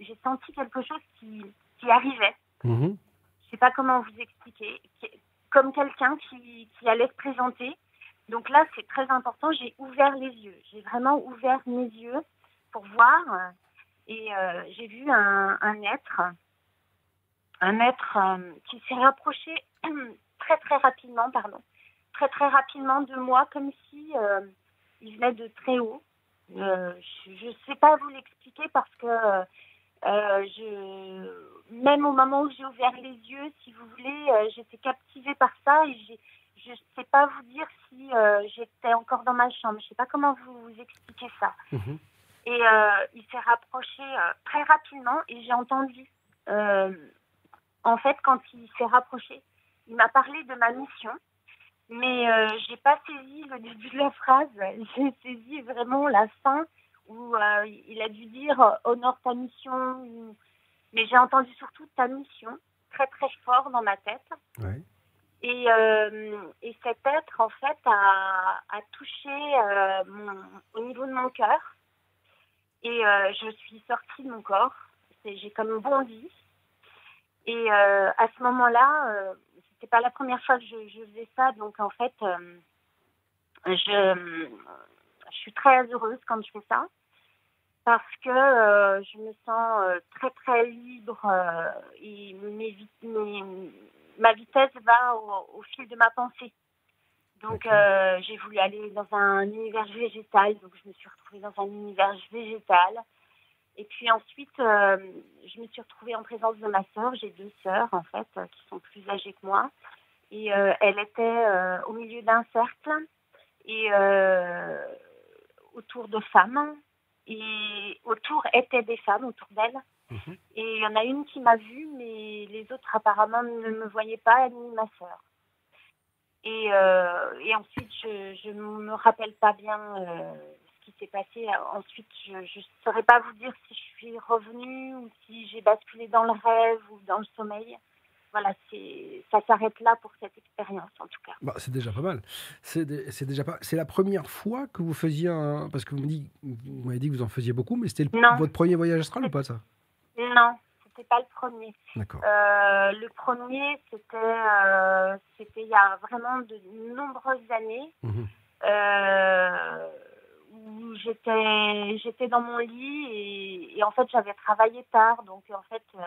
j'ai senti quelque chose qui, arrivait. Mmh sais pas comment vous expliquer, comme quelqu'un qui, allait se présenter. Donc là, c'est très important. J'ai ouvert les yeux. J'ai vraiment ouvert mes yeux pour voir. Et euh, j'ai vu un, être, un être euh, qui s'est rapproché très très rapidement, pardon, très très rapidement de moi, comme si euh, il venait de très haut. je ne sais pas vous l'expliquer parce que euh, je, même au moment où j'ai ouvert les yeux, si vous voulez, euh, j'étais captivée par ça et je ne sais pas vous dire si euh, j'étais encore dans ma chambre. Je ne sais pas comment vous, vous expliquer ça. Mhm. Et il s'est rapproché très rapidement et j'ai entendu, en fait, quand il s'est rapproché, il m'a parlé de ma mission, mais je j'ai pas saisi le début de la phrase. J'ai saisi vraiment la fin où il a dû dire honore ta mission. Mais j'ai entendu surtout ta mission très très fort dans ma tête. Ouais. Et, euh, et, cet être, en fait, a, a touché euh, mon, au niveau de mon cœur. Et euh, je suis sortie de mon corps. J'ai comme bondi. Et à ce moment-là, c'était pas la première fois que je, je, faisais ça. Donc, en fait, je, je suis très heureuse quand je fais ça. Parce que je me sens très, très libre. et mes, mes ma vitesse va au, fil de ma pensée. Donc euh, j'ai voulu aller dans un univers végétal, donc je me suis retrouvée dans un univers végétal. Et puis ensuite, euh, je me suis retrouvée en présence de ma sœur. J'ai deux sœurs en fait qui sont plus âgées que moi. Et euh, elle était au milieu d'un cercle et autour de femmes. Et autour étaient des femmes autour d'elle. Mhm. Et il y en a une qui m'a vue, mais les autres apparemment ne me voyaient pas, ni ma soeur. Et, euh, et ensuite, je ne me rappelle pas bien euh, ce qui s'est passé. Ensuite, je ne saurais pas vous dire si je suis revenue ou si j'ai basculé dans le rêve ou dans le sommeil. Voilà, ça s'arrête là pour cette expérience en tout cas. Bah, c'est déjà pas mal. C'est déjà pas. C'est la première fois que vous faisiez un. Parce que vous m'avez dit, que vous en faisiez beaucoup, mais c'était votre premier voyage astral ou pas ça? Non, c'était pas le premier. Euh, le premier, c'était euh, c'était il y a vraiment de nombreuses années. Mhm. Euh, où j'étais j'étais dans mon lit et, en fait j'avais travaillé tard donc en fait j'avais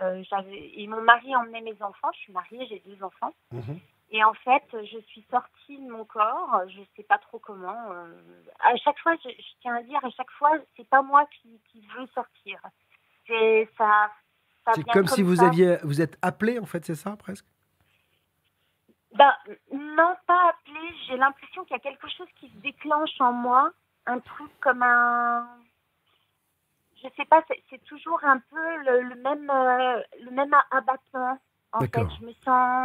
et mon mari emmenait mes enfants je suis mariée j'ai deux enfants mhm. et en fait je suis sortie de mon corps je sais pas trop comment à chaque fois je, tiens à dire à chaque fois c'est pas moi qui, qui veux sortir c'est ça. c'est comme, si vous aviez, vous êtes appelé en fait, c'est ça presque? Ben, non, pas appelé. J'ai l'impression qu'il y a quelque chose qui se déclenche en moi, un truc comme un, je sais pas, c'est toujours un peu le, même, euh, le même abattement. D'accord.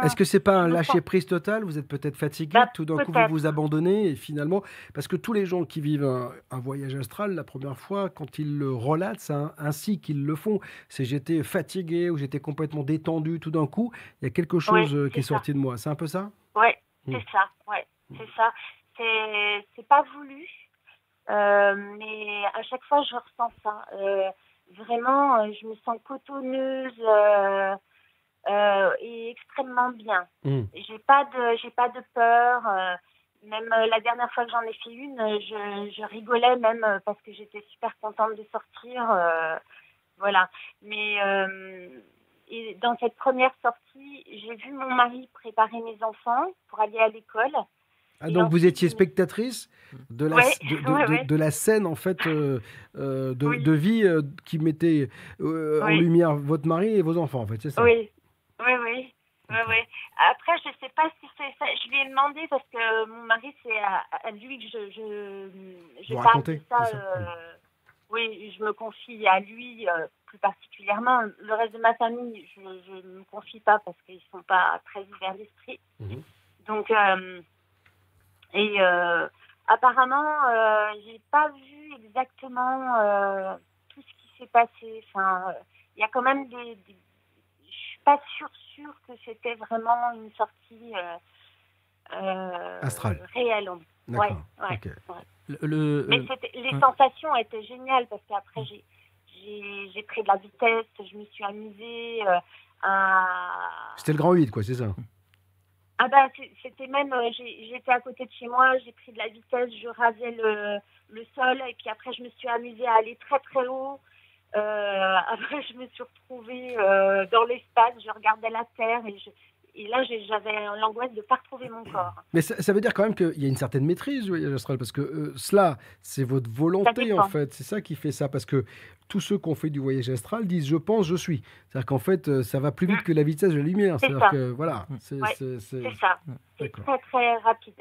Est-ce que c'est pas un lâcher prise total Vous êtes peut-être fatigué, bah, tout d'un coup vous vous abandonnez et finalement, parce que tous les gens qui vivent un, voyage astral, la première fois, quand ils le relatent, c'est ainsi qu'ils le font. C'est j'étais fatigué ou j'étais complètement détendu, tout d'un coup, il y a quelque chose euh, qui est, sorti de moi. C'est un peu ça? Oui, hmm. c'est ça. Ouais, hmm. c'est ça. C'est pas voulu, mais à chaque fois je ressens ça. Euh, vraiment, je me sens cotonneuse. Euh, et extrêmement bien. Hmm. J'ai pas de j'ai pas de peur. Euh, même euh, la dernière fois que j'en ai fait une, je, je rigolais même parce que j'étais super contente de sortir. voilà. Mais et dans cette première sortie, j'ai vu mon mari préparer mes enfants pour aller à l'école. Ah, donc vous étiez spectatrice de la, de, de, la scène en fait de, de, vie qui mettait en lumière votre mari et vos enfants en fait, c'est ça? Oui, oui, oui. Après, je ne sais pas si c'est ça. Je lui ai demandé parce que mon mari, c'est à, lui que je, je, je parle de ça. Euh, oui, je me confie à lui euh, plus particulièrement. Le reste de ma famille, je ne me confie pas parce qu'ils ne sont pas très ouverts d'esprit. Mhm. Donc, euh, et apparemment, j'ai pas vu exactement tout ce qui s'est passé. Enfin, il y a quand même des pas sûr sûr que c'était vraiment une sortie euh, euh astrale réelle. Ouais, ouais, Le, Mais les sensations étaient géniales parce qu'après j'ai j'ai pris de la vitesse, je me suis amusée euh, à. C'était le grand 8, quoi, c'est ça? Ah bah c'était même, euh, j'étais à côté de chez moi, j'ai pris de la vitesse, je rasais le, le sol et puis après je me suis amusée à aller très très haut. Euh, après, je me suis retrouvée euh, dans l'espace, je regardais la Terre et, et là, j'avais l'angoisse de ne pas retrouver mon corps. Mais ça, veut dire quand même qu'il y a une certaine maîtrise du voyage astral, parce que euh, cela, c'est votre volonté en fait. C'est ça qui fait ça, parce que tous ceux qui ont fait du voyage astral disent je pense, je suis. C'est-à-dire qu'en fait, ça va plus vite mm. que la vitesse de la lumière. C'est-à-dire que voilà. C'est ça. C'est très très rapide.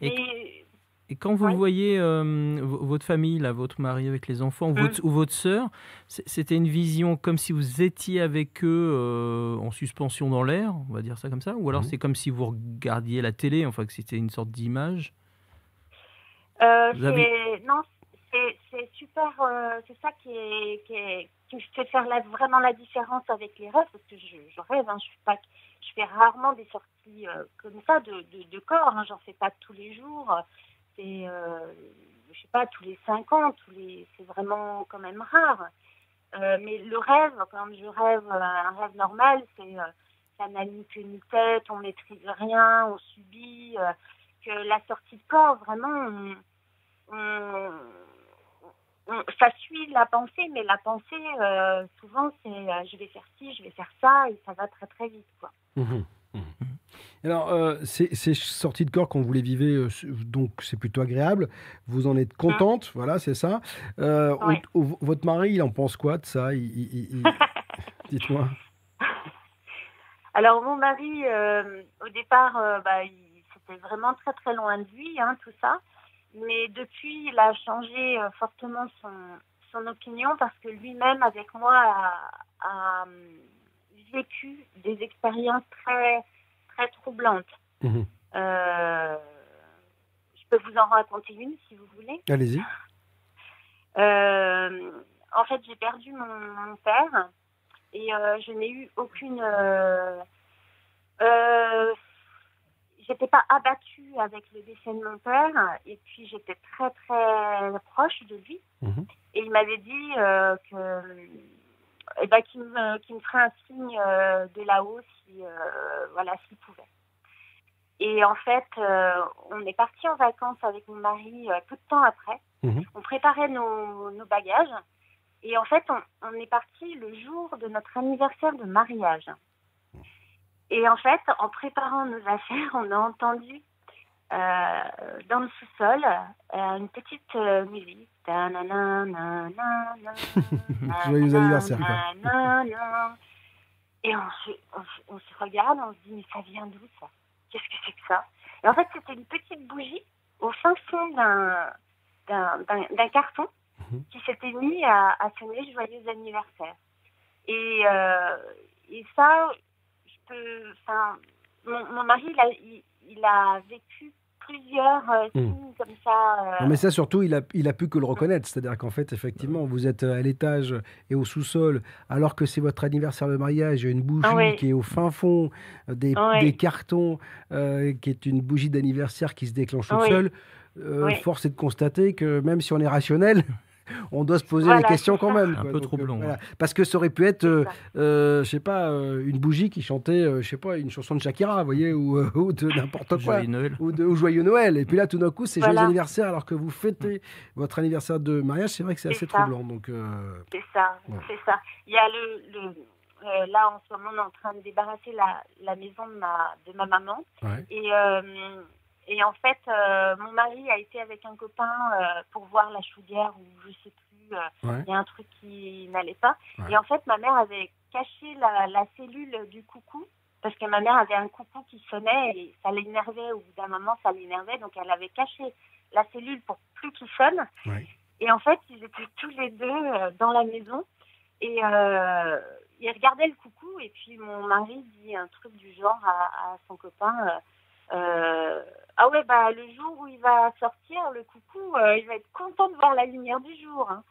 Et Et quand vous voyez euh, votre famille, là, votre mari avec les enfants, ou, votre, mmh. ou votre sœur, c'était une vision comme si vous étiez avec eux euh, en suspension dans l'air, on va dire ça comme ça Ou alors mmh. c'est comme si vous regardiez la télé, enfin que c'était une sorte d'image? Euh, Non, c'est super, c'est ça qui, est, qui, fait faire vraiment la différence avec les rêves, parce que je, rêve, hein, je, pas, je fais rarement des sorties comme ça de, de, corps, hein, j'en fais pas tous les jours c'est, euh, je sais pas, tous les cinq ans, tous les, c'est vraiment quand même rare. Euh, mais le rêve, quand je rêve euh, un rêve normal, c'est ça n'a ni tête, on maîtrise rien, on subit. que la sortie de corps, vraiment, ça suit la pensée, mais la pensée, souvent, c'est je vais faire ci, je vais faire ça, et ça va très très vite. Quoi. Mmh alors, euh, ces, sorties de corps, quand vous les vivez, euh, donc c'est plutôt agréable. Vous en êtes contente, voilà, c'est ça. Euh, votre mari, il en pense quoi de ça? Dites-moi. Alors, mon mari, au départ, bah, c'était vraiment très très loin de lui, hein, tout ça. Mais depuis, il a changé fortement son, son opinion parce que lui-même, avec moi, a, a vécu des expériences très très troublante. Mhm. Euh, je peux vous en raconter une si vous voulez. Allez-y. Euh, en fait, j'ai perdu mon, père et euh, je n'ai eu aucune. j'étais pas abattue avec le décès de mon père et puis j'étais très très proche de lui. Mhm. Et il m'avait dit que eh ben, qui, me, qui me ferait un signe euh, de là-haut si, euh, voilà, s'il pouvait. Et en fait, euh, on est parti en vacances avec mon mari peu de temps après. Mhm. On préparait nos, nos, bagages. Et en fait, on, on est parti le jour de notre anniversaire de mariage. Et en fait, en préparant nos affaires, on a entendu euh, dans le sous-sol une petite musique. Joyeux anniversaire. Et on se, regarde, on se dit, mais ça vient d'où ça Qu'est-ce que c'est que ça Et en fait, c'était une petite bougie au fin fond d'un, carton qui s'était mis à, à, sonner joyeux anniversaire. Et, ça, mon, mari, il a vécu plusieurs euh, hmm. signes comme ça. Euh. mais ça, surtout, il a, il a pu que le reconnaître. C'est-à-dire qu'en fait, effectivement, vous êtes à l'étage et au sous-sol, alors que c'est votre anniversaire de mariage, il y a une bougie qui est au fin fond des, des cartons, euh, qui est une bougie d'anniversaire qui se déclenche toute seule. Force est de constater que même si on est rationnel, on doit se poser des questions quand même. Un peu trop long. Parce que ça aurait pu être, euh, euh, je sais pas, euh, une bougie qui chantait, je sais pas, une chanson de Shakira, vous voyez, ou, de n'importe quoi. Ou, de, Joyeux Noël. Et puis là, tout d'un coup, c'est joyeux anniversaire alors que vous fêtez votre anniversaire de mariage. C'est vrai que c'est assez troublant. Donc, c'est ça, c'est ça. Il y a le, là, en ce moment, on est en train de débarrasser la, la maison de ma, de ma maman. Et et en fait, euh, mon mari a été avec un copain euh, pour voir la chaudière ou je sais plus, euh, il y a un truc qui n'allait pas. Et en fait, ma mère avait caché la, la, cellule du coucou parce que ma mère avait un coucou qui sonnait et ça l'énervait. Au bout d'un moment, ça l'énervait. Donc, elle avait caché la cellule pour plus qu'il sonne. Et en fait, ils étaient tous les deux dans la maison et ils regardaient le coucou. Et puis, mon mari dit un truc du genre à, à son copain ah ouais, bah le jour où il va sortir, le coucou, euh, il va être content de voir la lumière du jour. Hein.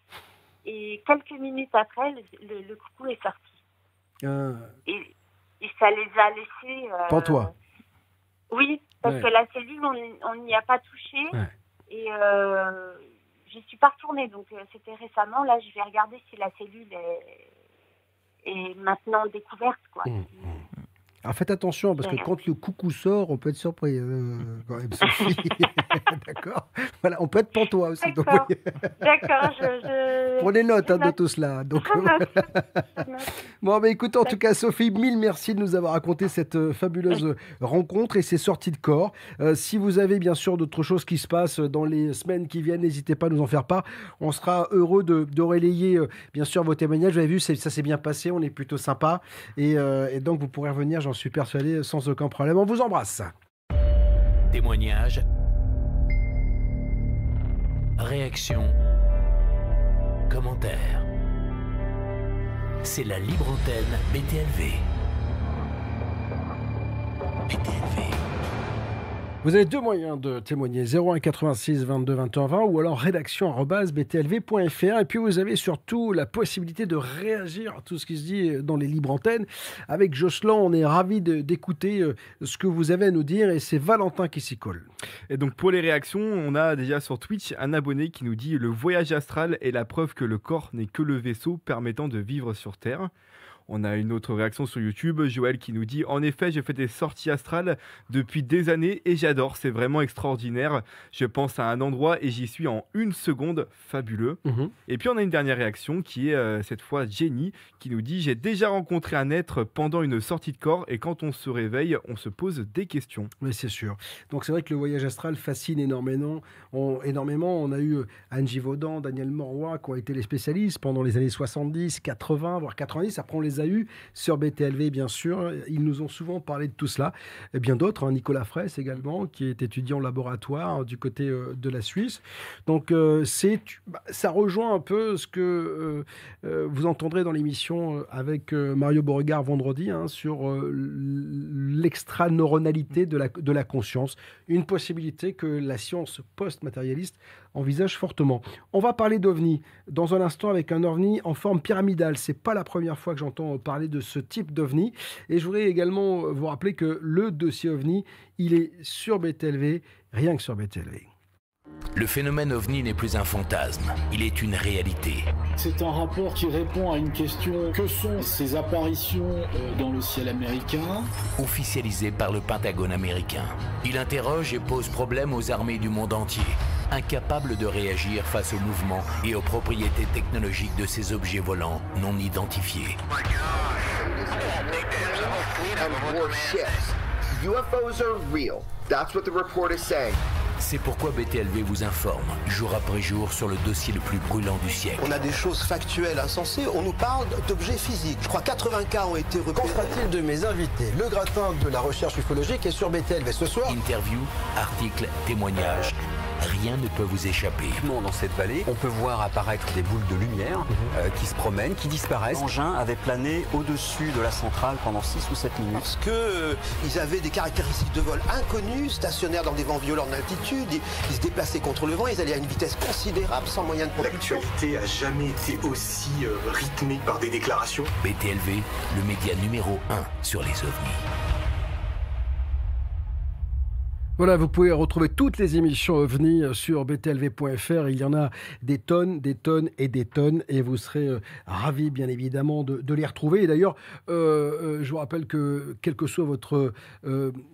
Et quelques minutes après, le, coucou est sorti. Ah. Et, ça les a laissés. Euh, toi Oui, parce que la cellule, on n'y a pas touché. Et euh, je suis pas retournée. Donc c'était récemment. Là, je vais regarder si la cellule est, est maintenant découverte. Quoi. Mmh, mmh. Alors faites attention, parce que quand le coucou sort, on peut être surpris. Euh, quand même, Sophie. D'accord Voilà, on peut être pantois aussi. D'accord, je, Prenez note hein, de tout cela. Donc, bon, mais écoute, en tout cas, Sophie, mille merci de nous avoir raconté cette euh, fabuleuse rencontre et ces sorties de corps. Euh, si vous avez bien sûr d'autres choses qui se passent dans les semaines qui viennent, n'hésitez pas à nous en faire part. On sera heureux de, de relayer, bien sûr, vos témoignages. Vous avez vu, ça s'est bien passé, on est plutôt sympa. Et, et donc, vous pourrez revenir, j'en suis persuadé, sans aucun problème. On vous embrasse. Témoignage Réaction. Commentaire. C'est la libre antenne BTLV. BTLV. Vous avez deux moyens de témoigner 01 86 22 21 20 ou alors rédaction btlv.fr et puis vous avez surtout la possibilité de réagir à tout ce qui se dit dans les libres antennes. Avec Jocelyn, on est ravi d'écouter euh, ce que vous avez à nous dire et c'est Valentin qui s'y colle. Et donc pour les réactions, on a déjà sur Twitch un abonné qui nous dit le voyage astral est la preuve que le corps n'est que le vaisseau permettant de vivre sur Terre. On a une autre réaction sur YouTube, Joël qui nous dit En effet, j'ai fait des sorties astrales depuis des années et j'adore, c'est vraiment extraordinaire. Je pense à un endroit et j'y suis en une seconde, fabuleux. Mhm. Et puis on a une dernière réaction qui est euh, cette fois Jenny qui nous dit J'ai déjà rencontré un être pendant une sortie de corps et quand on se réveille, on se pose des questions. Oui, c'est sûr. Donc c'est vrai que le voyage astral fascine énormément. On, énormément. On a eu euh, Angie Vaudan, Daniel Moroy qui ont été les spécialistes pendant les années 70, 80, voire 90. Après, on les a eu sur BTLV, bien sûr. Ils nous ont souvent parlé de tout cela. Et bien d'autres, hein, Nicolas Fraisse également, qui est étudiant en laboratoire hein, du côté euh, de la Suisse. Donc, euh, c'est, bah, ça rejoint un peu ce que euh, vous entendrez dans l'émission avec Mario Beauregard vendredi hein, sur l'extra-neuronalité de la, de la conscience. Une possibilité que la science post-matérialiste envisage fortement. On va parler d'OVNI dans un instant avec un OVNI en forme pyramidale. C'est pas la première fois que j'entends parler de ce type d'OVNI. Et je voudrais également vous rappeler que le dossier OVNI, il est sur BTLV, rien que sur BTLV. Le phénomène ovni n'est plus un fantasme, il est une réalité. C'est un rapport qui répond à une question que sont ces apparitions euh, dans le ciel américain? Officialisé par le Pentagone américain. Il interroge et pose problème aux armées du monde entier, incapables de réagir face aux mouvements et aux propriétés technologiques de ces objets volants non identifiés. UFOs are real. That's what the report is saying. C'est pourquoi BTLV vous informe, jour après jour, sur le dossier le plus brûlant du siècle. On a des choses factuelles, insensées. On nous parle d'objets physiques. Je crois 80 cas ont été repérés. Qu'en sera-t-il de mes invités? Le gratin de la recherche ufologique est sur BTLV ce soir. Interview, articles, témoignages rien ne peut vous échapper. Dans cette vallée, on peut voir apparaître des boules de lumière mhm. euh, qui se promènent, qui disparaissent. L'engin avait plané au-dessus de la centrale pendant 6 ou 7 minutes. Parce qu'ils euh, avaient des caractéristiques de vol inconnues, stationnaires dans des vents violents d'altitude, ils, ils, se déplaçaient contre le vent, ils allaient à une vitesse considérable sans moyen de propulsion. L'actualité a jamais été aussi euh, rythmée par des déclarations. BTLV, le média numéro 1 sur les ovnis. Voilà, vous pouvez retrouver toutes les émissions OVNI euh, sur btlv.fr. Il y en a des tonnes, des tonnes et des tonnes, et vous serez euh, ravis, bien évidemment, de, les retrouver. Et d'ailleurs, euh, je vous rappelle que, quel que soit votre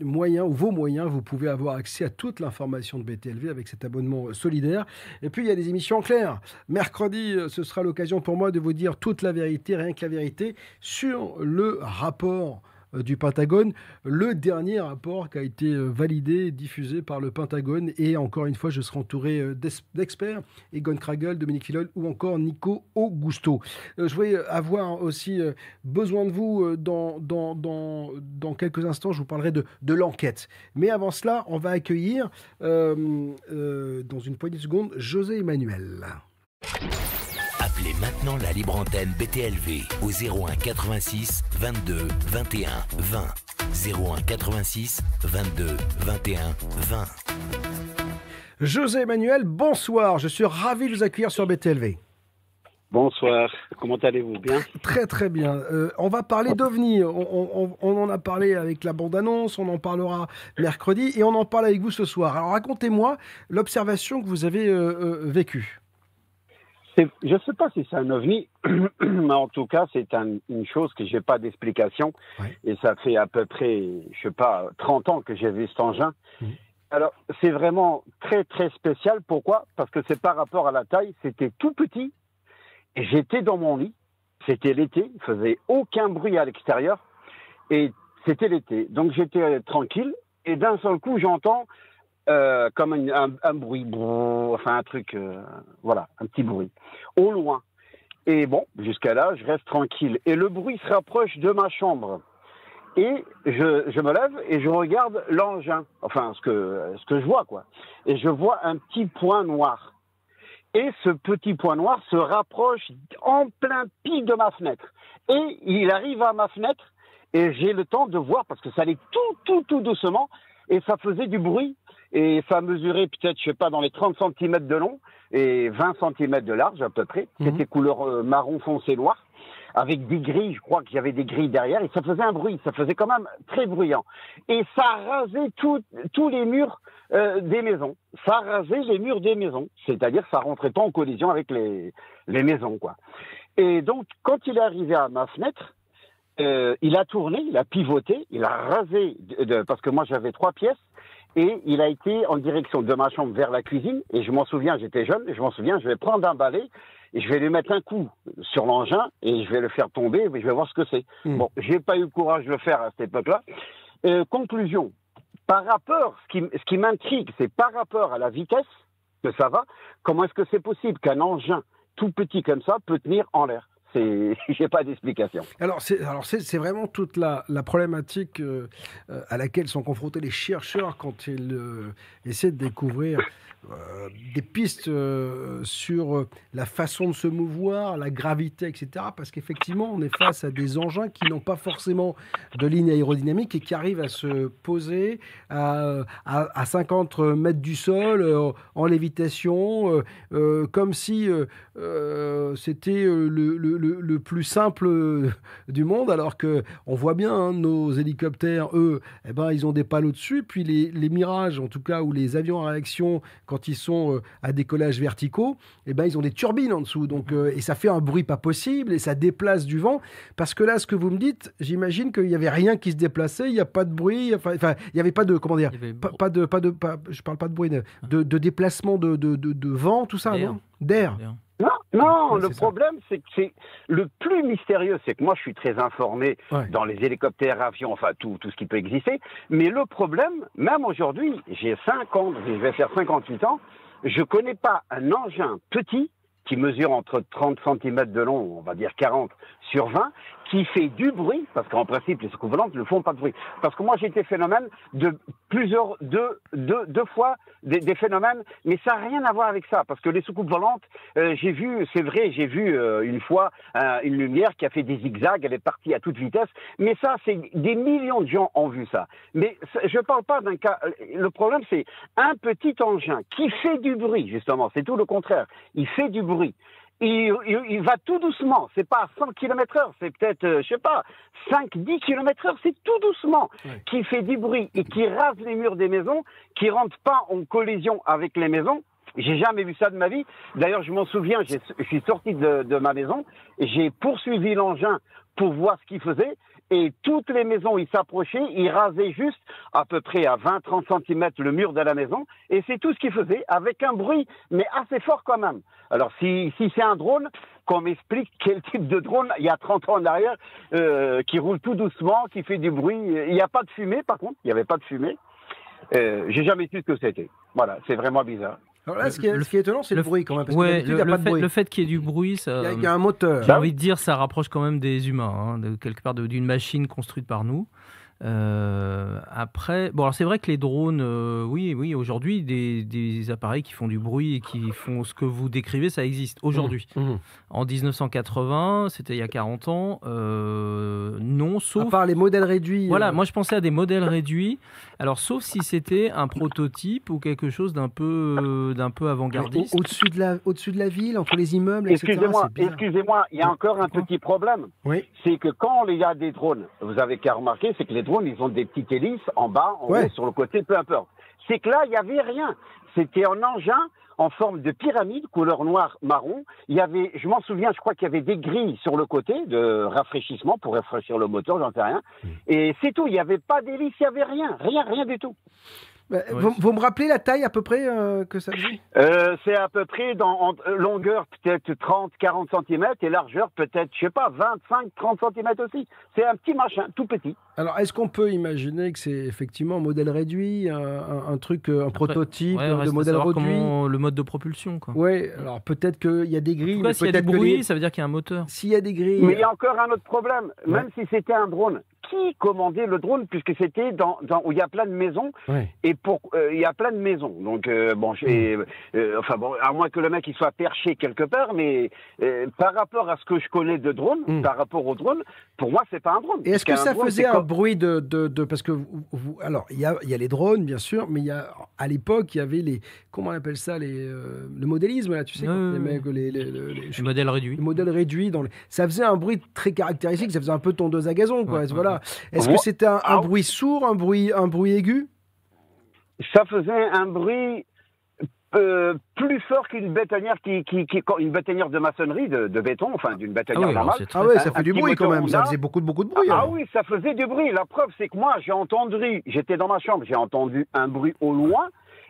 moyen ou vos moyens, vous pouvez avoir accès à toute l'information de BTLV avec cet abonnement solidaire. Et puis, il y a des émissions en clair. Mercredi, ce sera l'occasion pour moi de vous dire toute la vérité, rien que la vérité, sur le rapport du Pentagone. Le dernier rapport qui a été euh, validé, diffusé par le Pentagone. Et encore une fois, je serai entouré euh, d'experts, Egon Kragel, Dominique Filol ou encore Nico Augusto. Je vais avoir aussi besoin de vous dans, quelques instants. Je vous parlerai de l'enquête. Mais avant cela, on va accueillir dans une poignée de secondes José Emmanuel. Appelez maintenant la libre antenne BTLV au 01 86 22 21 20. 01 86 22 21 20. José Emmanuel, bonsoir. Je suis ravi de vous accueillir sur BTLV. Bonsoir, comment allez-vous? Bien? Très très bien. Euh, on va parler d'OVNI. On, en a parlé avec la bande-annonce, on en parlera mercredi et on en parle avec vous ce soir. Alors racontez-moi l'observation que vous avez euh, euh, vécue. Je ne sais pas si c'est un ovni, mais en tout cas, c'est une chose que je n'ai pas d'explication. Et ça fait à peu près, je sais pas, 30 ans que j'ai vu cet engin. Mhm. Alors, c'est vraiment très, très spécial. Pourquoi? Parce que c'est par rapport à la taille. C'était tout petit. Et j'étais dans mon lit. C'était l'été. Il faisait aucun bruit à l'extérieur. Et c'était l'été. Donc, j'étais tranquille. Et d'un seul coup, j'entends euh, comme un, bruit, enfin un truc, euh, voilà, un petit bruit, au loin. Et bon, jusqu'à là, je reste tranquille. Et le bruit se rapproche de ma chambre. Et je, je me lève et je regarde l'engin, enfin ce que, ce que je vois, quoi. Et je vois un petit point noir. et ce petit point noir se rapproche en plein pic de ma fenêtre. Et il arrive à ma fenêtre et j'ai le temps de voir parce que ça allait tout, tout, tout doucement et ça faisait du bruit et ça mesurait peut-être, je sais pas, dans les 30 cm de long et 20 cm de large à peu près. Mhm. C'était couleur euh, marron foncé noir avec des grilles, je crois qu'il y avait des grilles derrière, et ça faisait un bruit, ça faisait quand même très bruyant. Et ça rasait tous les murs euh, des maisons. Ça rasait les murs des maisons, c'est-à-dire ça rentrait pas en collision avec les, les maisons, quoi. Et donc, quand il est arrivé à ma fenêtre, euh, il a tourné, il a pivoté, il a rasé, de, parce que moi j'avais trois pièces, et il a été en direction de ma chambre vers la cuisine, et je m'en souviens, j'étais jeune, je m'en souviens, je vais prendre un balai, et je vais lui mettre un coup sur l'engin, et je vais le faire tomber, et je vais voir ce que c'est. Hmm. Bon, j'ai pas eu le courage de le faire à cette époque-là. Euh, conclusion, par rapport, ce qui, ce qui m'intrigue, c'est par rapport à la vitesse que ça va, comment est-ce que c'est possible qu'un engin tout petit comme ça peut tenir en l'air? j'ai pas d'explication. Alors c'est, vraiment toute la, la problématique euh, euh, à laquelle sont confrontés les chercheurs quand ils euh, essaient de découvrir des pistes sur la façon de se mouvoir, la gravité, etc. Parce qu'effectivement, on est face à des engins qui n'ont pas forcément de ligne aérodynamique et qui arrivent à se poser à, à, 50 mètres du sol en lévitation, comme si c'était le le, plus simple euh, du monde, alors que on voit bien hein, nos hélicoptères, eux, eh ben, ils ont des pales au-dessus, puis les, les, mirages, en tout cas, ou les avions à réaction, quand ils sont euh, à décollage verticaux, eh ben, ils ont des turbines en dessous, donc, euh, et ça fait un bruit pas possible, et ça déplace du vent, parce que là, ce que vous me dites, j'imagine qu'il n'y avait rien qui se déplaçait, il n'y a pas de bruit, enfin, il n'y avait pas de, comment dire, pas, de, pas de, pas, je parle pas de bruit, de, de déplacement de, de, de, vent, tout ça, non? D'air. Non, le problème, c'est que c'est le plus mystérieux, c'est que moi, je suis très informé dans les hélicoptères, avions, enfin tout, tout ce qui peut exister. Mais le problème, même aujourd'hui, j'ai 5 ans, je vais faire 58 ans, je connais pas un engin petit qui mesure entre 30 cm de long, on va dire 40 sur 20, qui fait du bruit, parce qu'en principe, les soucoupes volantes ne font pas de bruit. Parce que moi, j'ai été phénomène de plusieurs, deux, deux, deux fois des, phénomènes, mais ça n'a rien à voir avec ça, parce que les soucoupes volantes, euh, j'ai vu, c'est vrai, j'ai vu euh, une fois une lumière qui a fait des zigzags, elle est partie à toute vitesse, mais ça, c'est des millions de gens ont vu ça. Mais je ne parle pas d'un cas, le problème, c'est un petit engin qui fait du bruit, justement, c'est tout le contraire, il fait du bruit il, il, va tout doucement. C'est pas à 100 km heure, c'est peut-être, euh, je sais pas, 5, 10 km heure, c'est tout doucement qui fait du bruit et qui rase les murs des maisons, qui rentre pas en collision avec les maisons. J'ai jamais vu ça de ma vie. D'ailleurs, je m'en souviens, je suis sorti de, de ma maison et j'ai poursuivi l'engin pour voir ce qu'il faisait et toutes les maisons, ils s'approchaient, ils rasaient juste à peu près à 20-30 cm le mur de la maison, et c'est tout ce qu'ils faisaient, avec un bruit, mais assez fort quand même. Alors si, c'est un drone, qu'on m'explique quel type de drone, il y a 30 ans en arrière, euh, qui roule tout doucement, qui fait du bruit, il n'y a pas de fumée par contre, il n'y avait pas de fumée. Euh, J'ai jamais su ce que c'était. Voilà, c'est vraiment bizarre. Alors là, ce qui est, étonnant, c'est le, bruit quand même. Parce ouais, le, le, fait, le, fait, qu'il y ait du bruit, ça. Il y, a un moteur. J'ai envie de dire, ça rapproche quand même des humains, hein, de quelque part d'une machine construite par nous. Euh, après, bon, alors c'est vrai que les drones, euh, oui, oui, aujourd'hui, des, des, appareils qui font du bruit et qui font ce que vous décrivez, ça existe aujourd'hui. Mmh, mmh. En 1980, c'était il y a 40 ans, euh, non, sauf. À part les modèles réduits. Voilà, moi je pensais à des modèles réduits. Alors, sauf si c'était un prototype ou quelque chose d'un peu, d'un peu avant-gardiste. Au-dessus de la, au-dessus de la ville, entre les immeubles, Excusez-moi, excusez-moi, il y a encore un petit problème. Oui. C'est que quand il y a des drones, vous avez qu'à remarquer, c'est que les ils ont des petites hélices en bas, en haut, sur le côté, peu importe. C'est que là, il n'y avait rien. C'était un engin en forme de pyramide, couleur noire marron. Il y avait, je m'en souviens, je crois qu'il y avait des grilles sur le côté de rafraîchissement pour rafraîchir le moteur, j'en sais rien. Hmm. Et c'est tout. Il n'y avait pas d'hélice, il n'y avait rien, rien, rien du tout. Bah, vous, me rappelez la taille à peu près euh, que ça dit euh, C'est à peu près dans euh, longueur peut-être 30, 40 cm et largeur peut-être, je sais pas, 25, 30 cm aussi. C'est un petit machin, tout petit. Alors, est-ce qu'on peut imaginer que c'est effectivement un modèle réduit, un, truc, un prototype de modèle réduit? Le mode de propulsion, quoi. Oui, alors peut-être qu'il y a des grilles. s'il y a du bruit, ça veut dire qu'il y a un moteur. S'il y a des grilles. Mais il y a encore un autre problème. Même si c'était un drone qui commandait le drone puisque c'était dans, dans, où il y a plein de maisons et pour euh, il y a plein de maisons. Donc euh, bon, j'ai mm. euh, enfin bon, à moins que le mec il soit perché quelque part, mais par rapport à ce que je connais de drone, mm. par rapport au drone, pour moi c'est pas un drone. Et est-ce que ça faisait un bruit de, de, parce que vous, alors il y a, y a les drones bien sûr, mais il y a à l'époque il y avait les comment on appelle ça les le modélisme là, tu sais, les, mecs, les, les, les, modèles réduits. Les modèles réduits dans ça faisait un bruit très caractéristique, ça faisait un peu tondeuse à gazon quoi. voilà. Est-ce que c'était un, un bruit sourd, un bruit un bruit aigu? Ça faisait un bruit euh, plus fort qu'une bétonnière qui, qui, qui, une bétonnière de maçonnerie de, de béton, enfin d'une bétonnière ah normale. Ah oui, ça fait du bruit quand même. Ça faisait beaucoup beaucoup de bruit. Ah, oui, ça faisait du bruit. La preuve, c'est que moi, j'ai entendu, j'étais dans ma chambre, j'ai entendu un bruit au loin.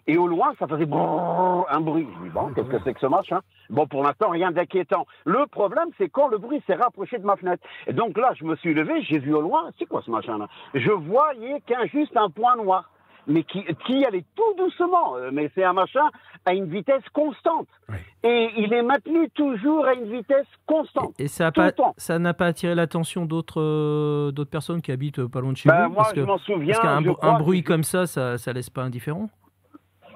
Et au loin, ça faisait un bruit. Je dis, bon, qu'est-ce que c'est que ce machin Bon, pour l'instant, rien d'inquiétant. Le problème, c'est quand le bruit s'est rapproché de ma fenêtre. Et donc là, je me suis levé, j'ai vu au loin, c'est quoi ce machin-là? Je voyais qu'un juste un point noir mais qui, qui allait tout doucement. Euh, mais c'est un machin à une vitesse constante. Et il est maintenu toujours à une vitesse constante. Et, ça n'a pas, attiré l'attention d'autres euh, d'autres personnes qui habitent pas loin de chez ben, vous? Moi, je m'en souviens. Parce qu'un bruit comme ça, ça, ça laisse pas indifférent?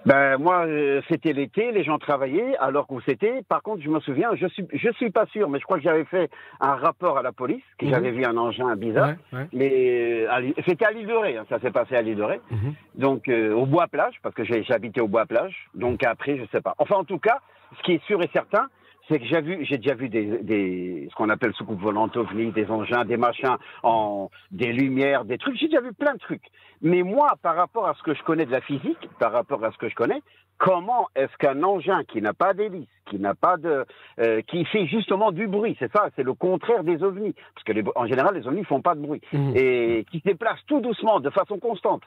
Ben moi, euh, c'était l'été, les gens travaillaient, alors que c'était. Par contre, je me souviens, je suis, je suis pas sûr, mais je crois que j'avais fait un rapport à la police, que mhm. j'avais vu un engin bizarre. Mais euh, c'était à l'île de Ré, hein, ça s'est passé à l'île de Ré. Mhm. Donc euh, au bois plage, parce que j'habitais au bois plage. Donc après, je sais pas. Enfin, en tout cas, ce qui est sûr et certain, c'est que j'ai vu, j'ai déjà vu des, des ce qu'on appelle soucoupes volantes ovni, des engins, des machins, en des lumières, des trucs. J'ai déjà vu plein de trucs. Mais moi, par rapport à ce que je connais de la physique, par rapport à ce que je connais, comment est-ce qu'un engin qui n'a pas d'hélice, qui n'a pas de, euh, qui fait justement du bruit, c'est ça, c'est le contraire des ovnis, parce que les, en général les ovnis font pas de bruit mmh. et qui se déplacent tout doucement, de façon constante.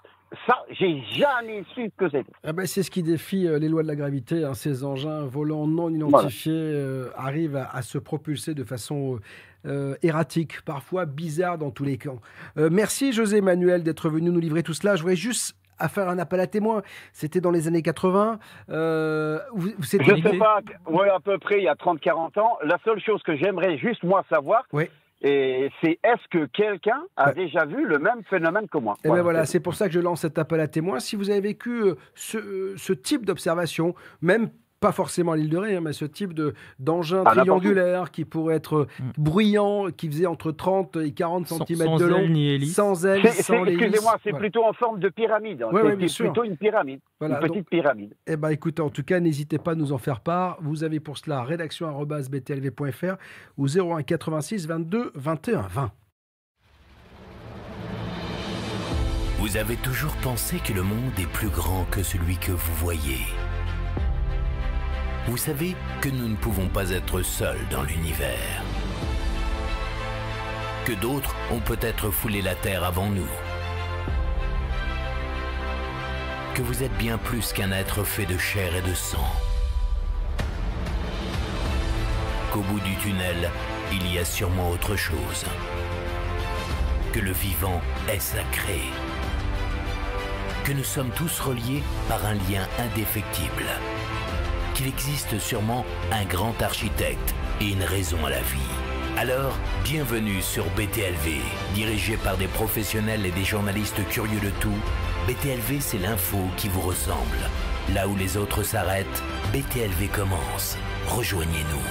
Ça, j'ai jamais su que c'était. Ah ben, c'est ce qui défie euh, les lois de la gravité. Hein. Ces engins volants non identifiés euh, arrivent à, se propulser de façon erratique, parfois bizarre dans tous les camps. merci José Manuel d'être venu nous livrer tout cela. Je voudrais juste à faire un appel à témoins. C'était dans les années 80. Euh, vous, je sais pas, à peu près, il y a 30-40 ans. La seule chose que j'aimerais juste, moi, savoir, oui. Et c'est est-ce que quelqu'un a déjà vu le même phénomène que moi? Et eh ben voilà, c'est pour ça que je lance cet appel à témoins. Si vous avez vécu euh, ce, euh, ce type d'observation, même pas forcément à l'île de Ré, hein, mais ce type de, d'engin triangulaire qui pourrait être euh, mm. bruyant, qui faisait entre 30 et 40 cm de long, sans ailes, sans Excusez-moi, c'est plutôt en forme de pyramide. c'est plutôt une pyramide, une petite pyramide. Eh ben, écoutez, en tout cas, n'hésitez pas à nous en faire part. Vous avez pour cela rédaction@btlv.fr ou 01 86 22 21 20. Vous avez toujours pensé que le monde est plus grand que celui que vous voyez. Vous savez que nous ne pouvons pas être seuls dans l'univers. Que d'autres ont peut-être foulé la Terre avant nous. Que vous êtes bien plus qu'un être fait de chair et de sang. Qu'au bout du tunnel, il y a sûrement autre chose. Que le vivant est sacré. Que nous sommes tous reliés par un lien indéfectible qu'il existe sûrement un grand architecte et une raison à la vie. Alors, bienvenue sur BTLV, dirigé par des professionnels et des journalistes curieux de tout. BTLV, c'est l'info qui vous ressemble. Là où les autres s'arrêtent, BTLV commence. Rejoignez-nous.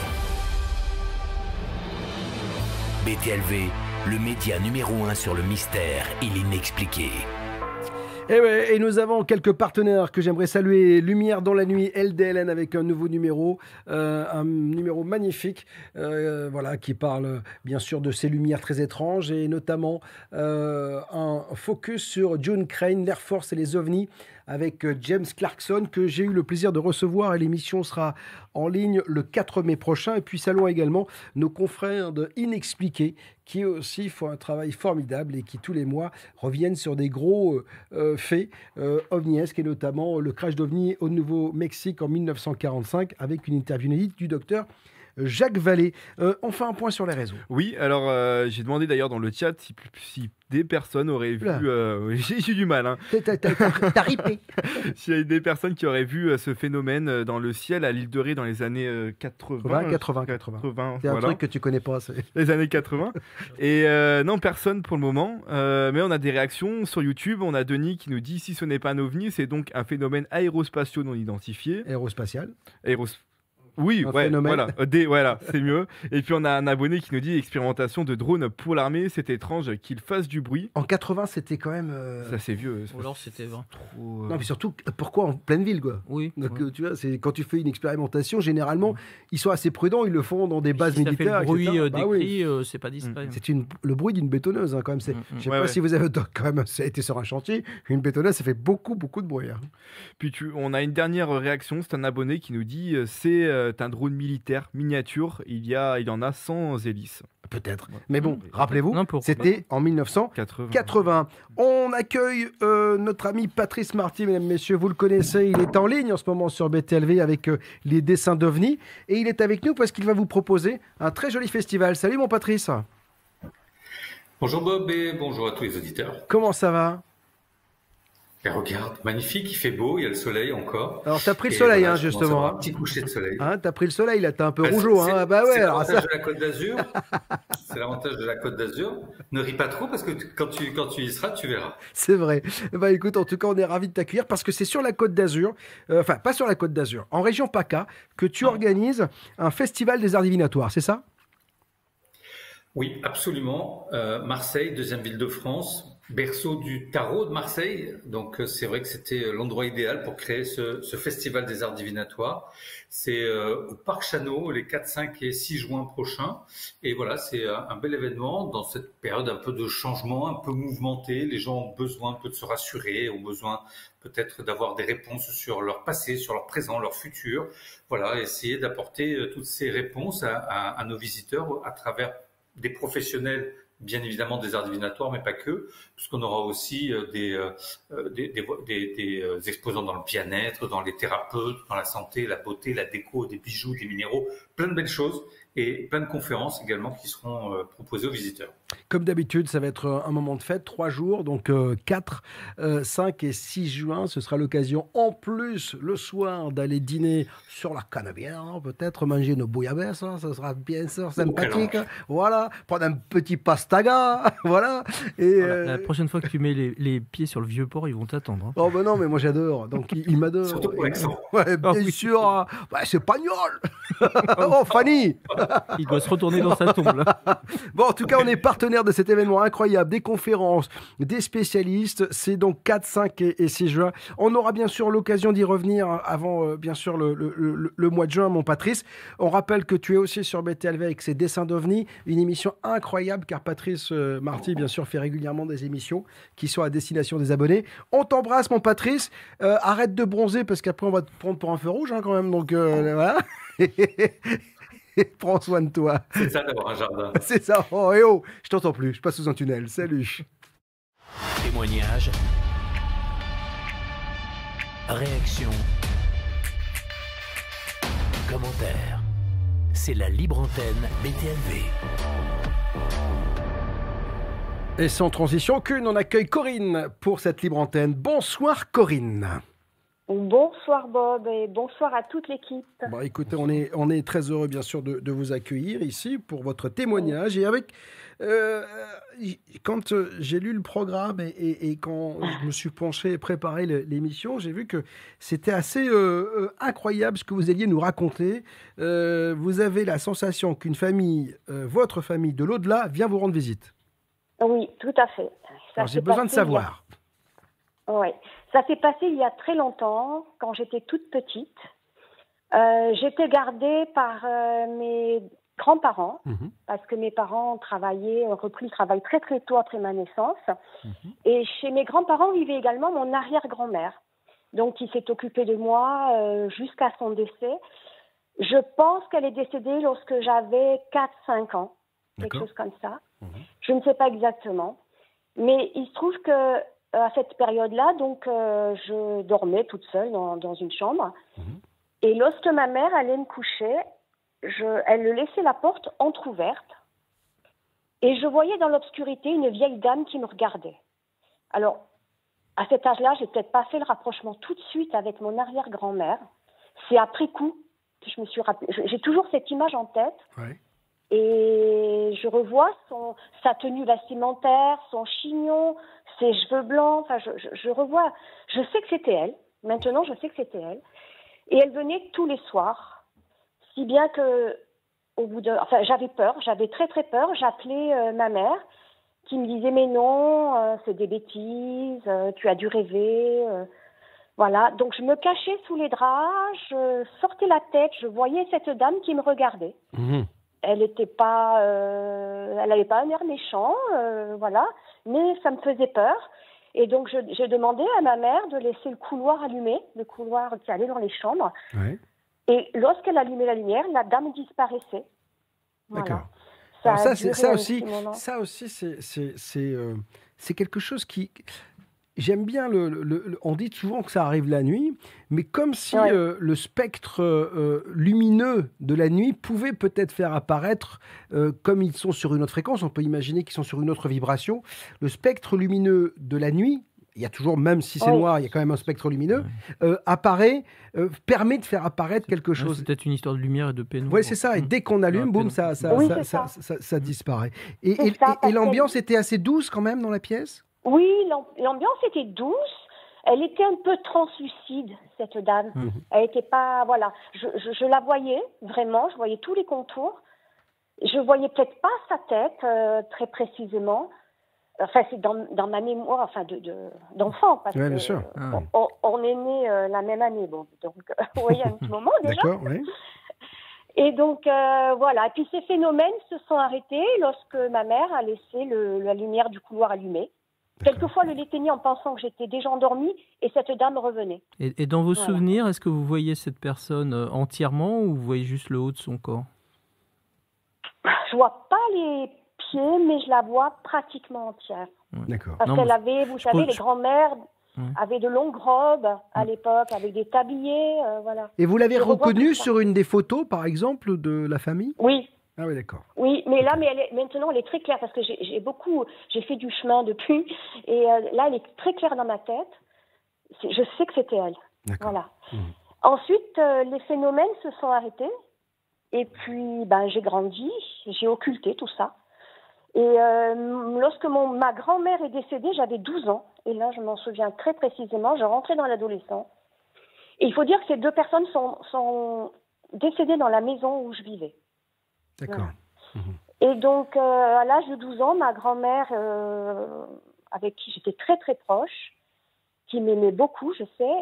BTLV, le média numéro un sur le mystère et l'inexpliqué. Et, eh et, nous avons quelques partenaires que j'aimerais saluer. Lumière dans la nuit, LDLN avec un nouveau numéro, euh, un numéro magnifique, euh, voilà, qui parle bien sûr de ces lumières très étranges et notamment euh, un focus sur June Crane, l'Air Force et les ovnis avec James Clarkson que j'ai eu le plaisir de recevoir et l'émission sera en ligne le 4 mai prochain. Et puis saluons également nos confrères de Inexpliqué qui aussi font un travail formidable et qui tous les mois reviennent sur des gros euh, euh, faits ovniesques et notamment le crash d'ovni au Nouveau-Mexique en 1945 avec une interview inédite du docteur Jacques Vallée. on fait un point sur les réseaux. Oui, alors j'ai demandé d'ailleurs dans le chat si, si des personnes auraient vu. j'ai eu du mal. Hein. T'as ripé. S'il y a des personnes qui auraient vu ce phénomène dans le ciel à l'île de Ré dans les années 80. 80, 80. C'est un truc que tu connais pas. Les années 80. Et non, personne pour le moment. mais on a des réactions sur YouTube. On a Denis qui nous dit si ce n'est pas un ovni, c'est donc un phénomène aérospatial non identifié. Aérospatial. Aéros oui, ouais, voilà, euh, voilà c'est mieux. Et puis on a un abonné qui nous dit expérimentation de drone pour l'armée, c'est étrange qu'il fasse du bruit. En 80, c'était quand même. Euh, ça c'est vieux. Ou alors c'était trop. Euh, non, mais surtout, pourquoi en pleine ville, quoi? Oui. Donc tu vois, c'est quand tu fais une expérimentation, généralement, ils sont assez prudents, ils le font dans des bases militaires. le bruit des bah, oui. c'est pas discret. C'est une... le bruit d'une bétonneuse, hein, quand même. C'est... Mm, mm. Je sais pas si vous avez quand même ça a été sur un chantier, une bétonneuse, ça fait beaucoup, beaucoup de bruit. Hein. Puis tu... on a une dernière réaction, c'est un abonné qui nous dit c'est un drone militaire miniature, il y, a, il y en a sans hélice. Peut-être. Mais bon, rappelez-vous, c'était en 1980. On accueille euh, notre ami Patrice Marty, mesdames, messieurs. Vous le connaissez, il est en ligne en ce moment sur BTLV avec euh, les dessins d'OVNI. Et il est avec nous parce qu'il va vous proposer un très joli festival. Salut mon Patrice. Bonjour Bob et bonjour à tous les auditeurs. Comment ça va? Regarde, magnifique, il fait beau, il y a le soleil encore. Alors, t'as pris le soleil, hein, justement. Un petit coucher de soleil. Hein, t'as pris le soleil, là, t'es un peu bah, rougeau. Hein. Bah ouais, c'est l'avantage de la Côte d'Azur. c'est l'avantage de la Côte d'Azur. Ne ris pas trop parce que quand tu, quand tu y seras, tu verras. C'est vrai. Bah écoute, en tout cas, on est ravis de t'accueillir parce que c'est sur la Côte d'Azur, euh, enfin, pas sur la Côte d'Azur, en région PACA, que tu organises un festival des arts divinatoires, c'est ça? Oui, absolument. Euh, Marseille, deuxième ville de France, berceau du tarot de Marseille. Donc euh, c'est vrai que c'était euh, l'endroit idéal pour créer ce, festival des arts divinatoires. C'est euh, au Parc Chano les 4, 5 et 6 juin prochains. Et voilà, c'est un bel événement dans cette période un peu de changement, un peu mouvementée. Les gens ont besoin un peu de se rassurer, ont besoin peut-être d'avoir des réponses sur leur passé, sur leur présent, leur futur. Voilà, essayer d'apporter toutes ces réponses à, à nos visiteurs à travers des professionnels bien évidemment des arts divinatoires, mais pas que, puisqu'on aura aussi euh, des, euh, euh, des, des, exposants dans le bien-être, dans les thérapeutes, dans la santé, la beauté, la déco, des bijoux, des minéraux, plein de belles choses et plein de conférences également qui seront proposées aux visiteurs. Comme d'habitude, ça va être euh, un moment de fête, trois jours, donc 4, euh, 5 et 6 juin. Ce sera l'occasion, en plus, le soir, d'aller dîner sur la Canabière, hein, peut-être manger nos bouillabaisse, hein, ça sera bien sûr sympathique. voilà, prendre un petit pastaga, voilà. Et, La prochaine fois que tu mets les, pieds sur le vieux port, ils vont t'attendre. Hein. Oh ben non, mais moi j'adore, donc il, m'adore. Surtout pour Ouais, bien oh, sûr, bah, c'est Pagnol Oh Fanny Il doit se retourner dans sa tombe. Bon, en tout cas, on est partenaire de cet événement incroyable, des conférences, des spécialistes. C'est donc 4, 5 et, 6 juin. On aura bien sûr l'occasion d'y revenir avant, euh, bien sûr, le, mois de juin, mon Patrice. On rappelle que tu es aussi sur BTLV avec ses dessins d'OVNI, une émission incroyable car Patrice euh, Marty, bien sûr, fait régulièrement des émissions qui sont à destination des abonnés. On t'embrasse, mon Patrice. Euh, arrête de bronzer parce qu'après, on va te prendre pour un feu rouge hein, quand même. Donc voilà. Prends soin de toi. C'est ça d'avoir un jardin. C'est ça. Oh, et oh, je t'entends plus. Je passe sous un tunnel. Salut. Témoignage. Réaction. Commentaire. C'est la libre antenne BTLV. Et sans transition aucune, on accueille Corinne pour cette libre antenne. Bonsoir Corinne. Bonsoir Bob et bonsoir à toute l'équipe. Bon, écoutez, on est, on est très heureux bien sûr de, vous accueillir ici pour votre témoignage. Et avec, euh, quand euh, j'ai lu le programme et, quand je me suis penché et préparé l'émission, j'ai vu que c'était assez euh, incroyable ce que vous alliez nous raconter. vous avez la sensation qu'une famille, votre famille de l'au-delà, vient vous rendre visite. Oui, tout à fait. j'ai besoin de savoir. Oui. Ça s'est passé il y a très longtemps, quand j'étais toute petite. Euh, j'étais gardée par euh, mes grands-parents, mhm. parce que mes parents travaillaient, ont repris le travail très très tôt après ma naissance. Mhm. Et chez mes grands-parents vivait également mon arrière-grand-mère, donc qui s'est occupée de moi euh, jusqu'à son décès. Je pense qu'elle est décédée lorsque j'avais 4-5 ans, quelque chose comme ça. Mhm. Je ne sais pas exactement. Mais il se trouve que à cette période-là, donc, euh, je dormais toute seule dans, une chambre. Mhm. Et lorsque ma mère allait me coucher, je, elle laissait la porte entr'ouverte et je voyais dans l'obscurité une vieille dame qui me regardait. Alors, à cet âge-là, j'ai peut-être pas fait le rapprochement tout de suite avec mon arrière-grand-mère. C'est après coup que je me suis rappelé. J'ai toujours cette image en tête. Et je revois son, sa tenue vestimentaire, son chignon, ses cheveux blancs. Enfin, je, je revois. Je sais que c'était elle. Maintenant, je sais que c'était elle. Et elle venait tous les soirs, si bien que au bout de, enfin, j'avais peur, j'avais très très peur. J'appelais euh, ma mère, qui me disait mais non, euh, c'est des bêtises, euh, tu as dû rêver. voilà. Donc je me cachais sous les draps, je sortais la tête, je voyais cette dame qui me regardait. Mhm. Elle n'était pas, elle n'avait pas un air méchant, voilà, mais ça me faisait peur. Et donc, j'ai demandé à ma mère de laisser le couloir allumé, le couloir qui allait dans les chambres. Et lorsqu'elle allumait la lumière, la dame disparaissait. D'accord. Ça, ça, aussi, ça aussi, euh, c'est quelque chose qui, J'aime bien le, On dit souvent que ça arrive la nuit, mais comme si euh, le spectre euh, lumineux de la nuit pouvait peut-être faire apparaître, euh, comme ils sont sur une autre fréquence, on peut imaginer qu'ils sont sur une autre vibration, le spectre lumineux de la nuit. Il y a toujours, même si c'est noir, il y a quand même un spectre lumineux, apparaît, permet de faire apparaître quelque chose. c'est peut-être une histoire de lumière et de pénombre. Oui, c'est ça. Et dès qu'on allume, boum, ça ça, ça, ça, disparaît. et l'ambiance était assez douce quand même dans la pièce? Oui, l'ambiance était douce. Elle était un peu translucide, cette dame. Mhm. Elle n'était pas, voilà, je, la voyais vraiment, je voyais tous les contours. Je voyais peut-être pas sa tête euh, très précisément. Enfin, c'est dans, dans, ma mémoire, enfin, de, d'enfant, parce bien sûr. Ah on, est né euh, la même année, bon, donc, vous voyez, un petit moment déjà. D'accord, oui. Et donc, euh, voilà. Et puis, ces phénomènes se sont arrêtés lorsque ma mère a laissé le, la lumière du couloir allumée. Quelquefois, le l'éteignait en pensant que j'étais déjà endormie et cette dame revenait. Et, dans vos souvenirs, est-ce que vous voyez cette personne euh, entièrement ou vous voyez juste le haut de son corps? Je vois pas les pieds, mais je la vois pratiquement entière. D'accord. Parce qu'elle avait, vous savez, les grands-mères avaient de longues robes à l'époque, avec des tabliers, euh, voilà. Et vous l'avez reconnue sur une des photos, par exemple, de la famille? Oui, ah oui, d'accord. Oui, mais là, mais elle est, maintenant, elle est très claire parce que j'ai beaucoup, j'ai fait du chemin depuis, et euh, là, elle est très claire dans ma tête. Je sais que c'était elle. Voilà. Mmh. Ensuite, euh, les phénomènes se sont arrêtés, et puis, ben, j'ai grandi, j'ai occulté tout ça. Et euh, lorsque mon, ma grand-mère est décédée, j'avais 12 ans, et là, je m'en souviens très précisément. Je rentrais dans l'adolescence, et il faut dire que ces deux personnes sont, sont décédées dans la maison où je vivais. D'accord. Et donc, euh, à l'âge de 12 ans, ma grand-mère, euh, avec qui j'étais très très proche, qui m'aimait beaucoup, je sais,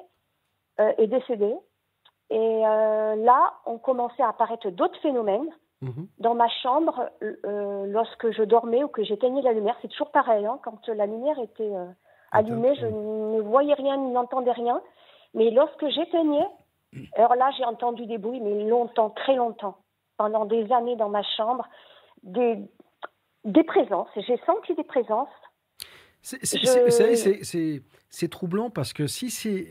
euh, est décédée. Et là, ont commencé à apparaître d'autres phénomènes. Mhm. Dans ma chambre, lorsque je dormais ou que j'éteignais la lumière, c'est toujours pareil. Hein, quand la lumière était allumée, je ne voyais rien, n'entendais rien. Mais lorsque j'éteignais, alors là, j'ai entendu des bruits, mais longtemps, très longtemps pendant des années dans ma chambre des, des présences. J'ai senti des présences. C'est troublant parce que si c'est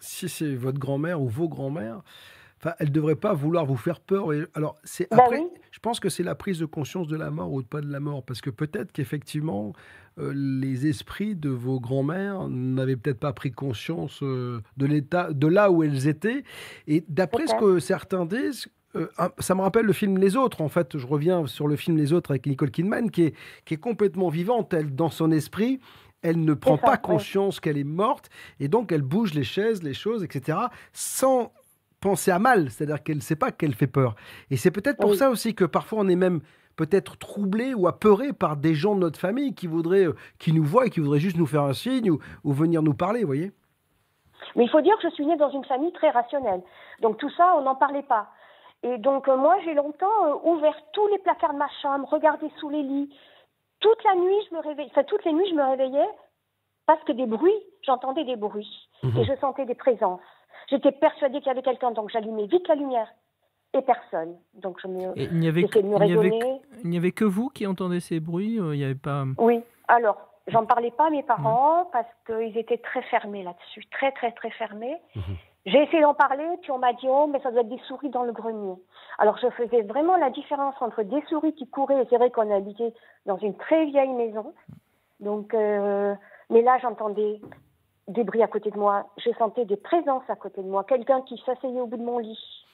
si c'est votre grand-mère ou vos grands-mères, Enfin, elle ne devrait pas vouloir vous faire peur. alors, c'est bah après, je pense que c'est la prise de conscience de la mort ou pas de la mort, parce que peut-être qu'effectivement, euh, les esprits de vos grands-mères n'avaient peut-être pas pris conscience euh, de l'état, de là où elles étaient. Et d'après ce que certains disent, euh, ça me rappelle le film Les Autres. En fait, je reviens sur le film Les Autres avec Nicole Kidman, qui est, qui est complètement vivante. Elle, dans son esprit, elle ne prend pas conscience qu'elle est morte, et donc elle bouge les chaises, les choses, etc., sans penser à mal, c'est-à-dire qu'elle ne sait pas qu'elle fait peur. Et c'est peut-être pour ça aussi que parfois on est même peut-être troublé ou apeuré par des gens de notre famille qui voudraient, euh, qui nous voient et qui voudraient juste nous faire un signe ou, venir nous parler, vous voyez? Mais il faut dire que je suis née dans une famille très rationnelle. Donc tout ça, on n'en parlait pas. Et donc euh, moi, j'ai longtemps euh, ouvert tous les placards de ma chambre, regardé sous les lits. Toute la nuit, je me réveillais, enfin toutes les nuits, je me réveillais parce que des bruits, j'entendais des bruits mhm. et je sentais des présences. J'étais persuadée qu'il y avait quelqu'un, donc j'allumais vite la lumière. Et personne. Donc je me, il n'y avait, que, il n'y avait, que vous qui entendez ces bruits euh, Il n'y avait pas. Oui. Alors, j'en parlais pas à mes parents parce qu'ils étaient très fermés là-dessus, très très très fermés. Mhm. J'ai essayé d'en parler, puis on m'a dit oh mais ça doit être des souris dans le grenier. Alors je faisais vraiment la différence entre des souris qui couraient, et c'est vrai qu'on habitait dans une très vieille maison, donc euh, mais là j'entendais des bruits à côté de moi, je sentais des présences à côté de moi, quelqu'un qui s'asseyait au bout de mon lit.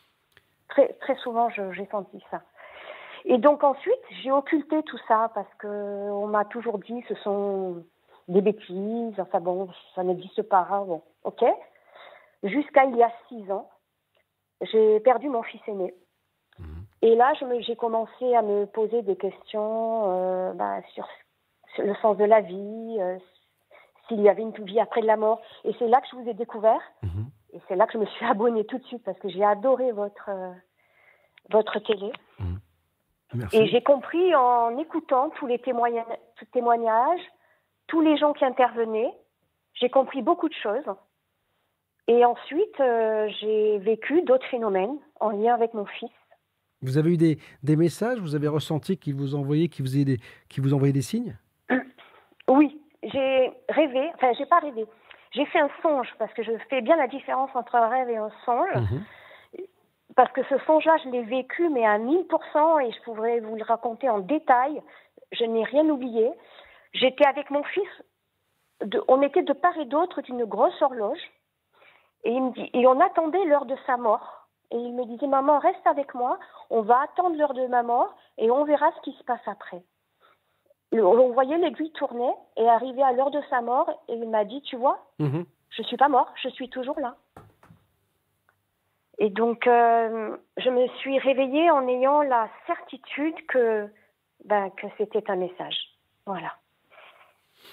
Très très souvent j'ai senti ça. Et donc ensuite j'ai occulté tout ça parce que on m'a toujours dit ce sont des bêtises, enfin bon ça n'existe pas, bon ok jusqu'à il y a six ans, j'ai perdu mon fils aîné. Mhm. Et là, j'ai commencé à me poser des questions euh, bah, sur, le sens de la vie, euh, s'il y avait une vie après la mort. Et c'est là que je vous ai découvert. Mhm. Et c'est là que je me suis abonnée tout de suite parce que j'ai adoré votre, euh, votre télé. Mhm. Et j'ai compris en écoutant tous les témoignages, tous les gens qui intervenaient, j'ai compris beaucoup de choses. Et ensuite, euh, j'ai vécu d'autres phénomènes en lien avec mon fils. Vous avez eu des, des messages Vous avez ressenti qu'il vous envoyait, qu'il vous, des, vous envoyait des signes? Oui, j'ai rêvé, enfin, j'ai pas rêvé. J'ai fait un songe parce que je fais bien la différence entre un rêve et un songe. Mhm. Parce que ce songe-là, je l'ai vécu, mais à 1000%, et je pourrais vous le raconter en détail. Je n'ai rien oublié. J'étais avec mon fils, de, on était de part et d'autre d'une grosse horloge. Et, il me dit, et on attendait l'heure de sa mort. Et il me disait, maman, reste avec moi, on va attendre l'heure de ma mort et on verra ce qui se passe après. On voyait l'aiguille tourner et arriver à l'heure de sa mort et il m'a dit, tu vois, mhm. je ne suis pas mort, je suis toujours là. Et donc, euh, je me suis réveillée en ayant la certitude que, ben, que c'était un message. Voilà.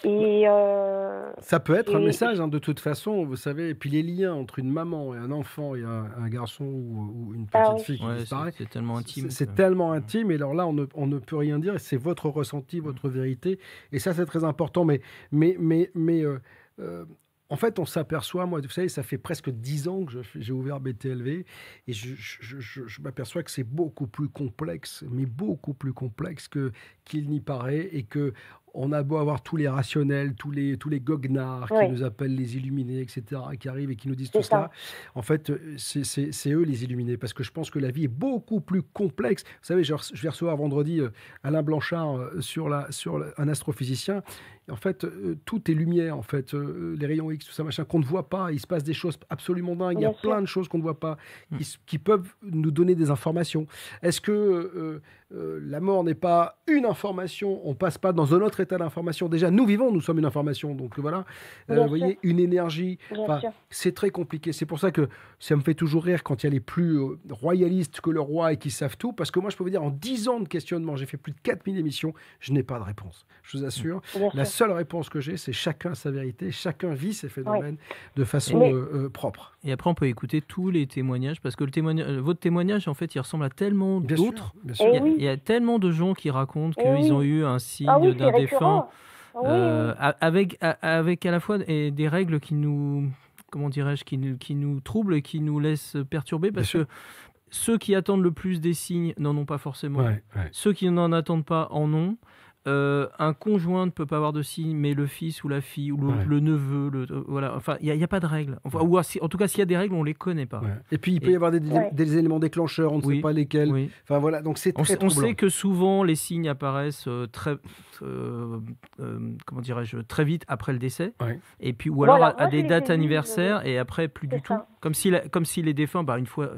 Et euh, ça peut être un message, hein, de toute façon, vous savez. Et puis les liens entre une maman et un enfant et un, garçon ou, une ah petite fille qui disparaît, c'est tellement intime. C'est tellement intime. Et alors là, on ne, on ne peut rien dire. C'est votre ressenti, votre vérité. Et ça, c'est très important. Mais, mais, mais, mais euh, euh, en fait, on s'aperçoit, moi, vous savez, ça fait presque dix ans que j'ai ouvert BTLV et je, je m'aperçois que c'est beaucoup plus complexe, mais beaucoup plus complexe que qu'il n'y paraît et que on a beau avoir tous les rationnels, tous les, tous les goguenards qui nous appellent les illuminés, etc., qui arrivent et qui nous disent tout ça. En fait, c'est eux les illuminés, parce que je pense que la vie est beaucoup plus complexe. Vous savez, je, vais recevoir vendredi euh, Alain Blanchard euh, sur, la, sur un astrophysicien. En fait, euh, tout est lumière, en fait, les rayons X, tout ça, machin, qu'on ne voit pas. Il se passe des choses absolument dingues. Il y a plein de choses qu'on ne voit pas, qui, qui, peuvent nous donner des informations. Est-ce que euh, la mort n'est pas une information, on passe pas dans un autre état d'information. Déjà, nous vivons, nous sommes une information. Donc voilà, euh, vous voyez, une énergie. C'est très compliqué. C'est pour ça que ça me fait toujours rire quand il y a les plus euh, royalistes que le roi et qui savent tout. Parce que moi, je peux vous dire, en 10 ans de questionnement, j'ai fait plus de 4000 émissions, je n'ai pas de réponse. Je vous assure. la seule réponse que j'ai, c'est chacun sa vérité, chacun vit ses phénomènes de façon propre. Et après, on peut écouter tous les témoignages, parce que le témoignage, votre témoignage, en fait, il ressemble à tellement d'autres. Il y a tellement de gens qui racontent eh qu'ils ont eu un signe ah d'un défunt. Euh, avec, avec à la fois des règles qui nous, comment dirais-je, qui nous, qui nous troublent et qui nous laissent perturber parce que ceux qui attendent le plus des signes n'en ont pas forcément. Ceux qui n'en attendent pas en ont. Euh, un conjoint ne peut pas avoir de signe, mais le fils ou la fille ou le, neveu, le, euh, voilà. Enfin, il n'y a, pas de règles. Enfin, ou en tout cas, s'il y a des règles, on les connaît pas. Et puis, il peut y avoir des, éléments déclencheurs, on ne sait pas lesquels. Enfin voilà, donc c'est très. On, on sait que souvent les signes apparaissent euh, très, comment dirais-je, très vite après le décès. Et puis ou alors à, des dates anniversaires et après plus du tout. Comme si, comme si les défunts, bah, une fois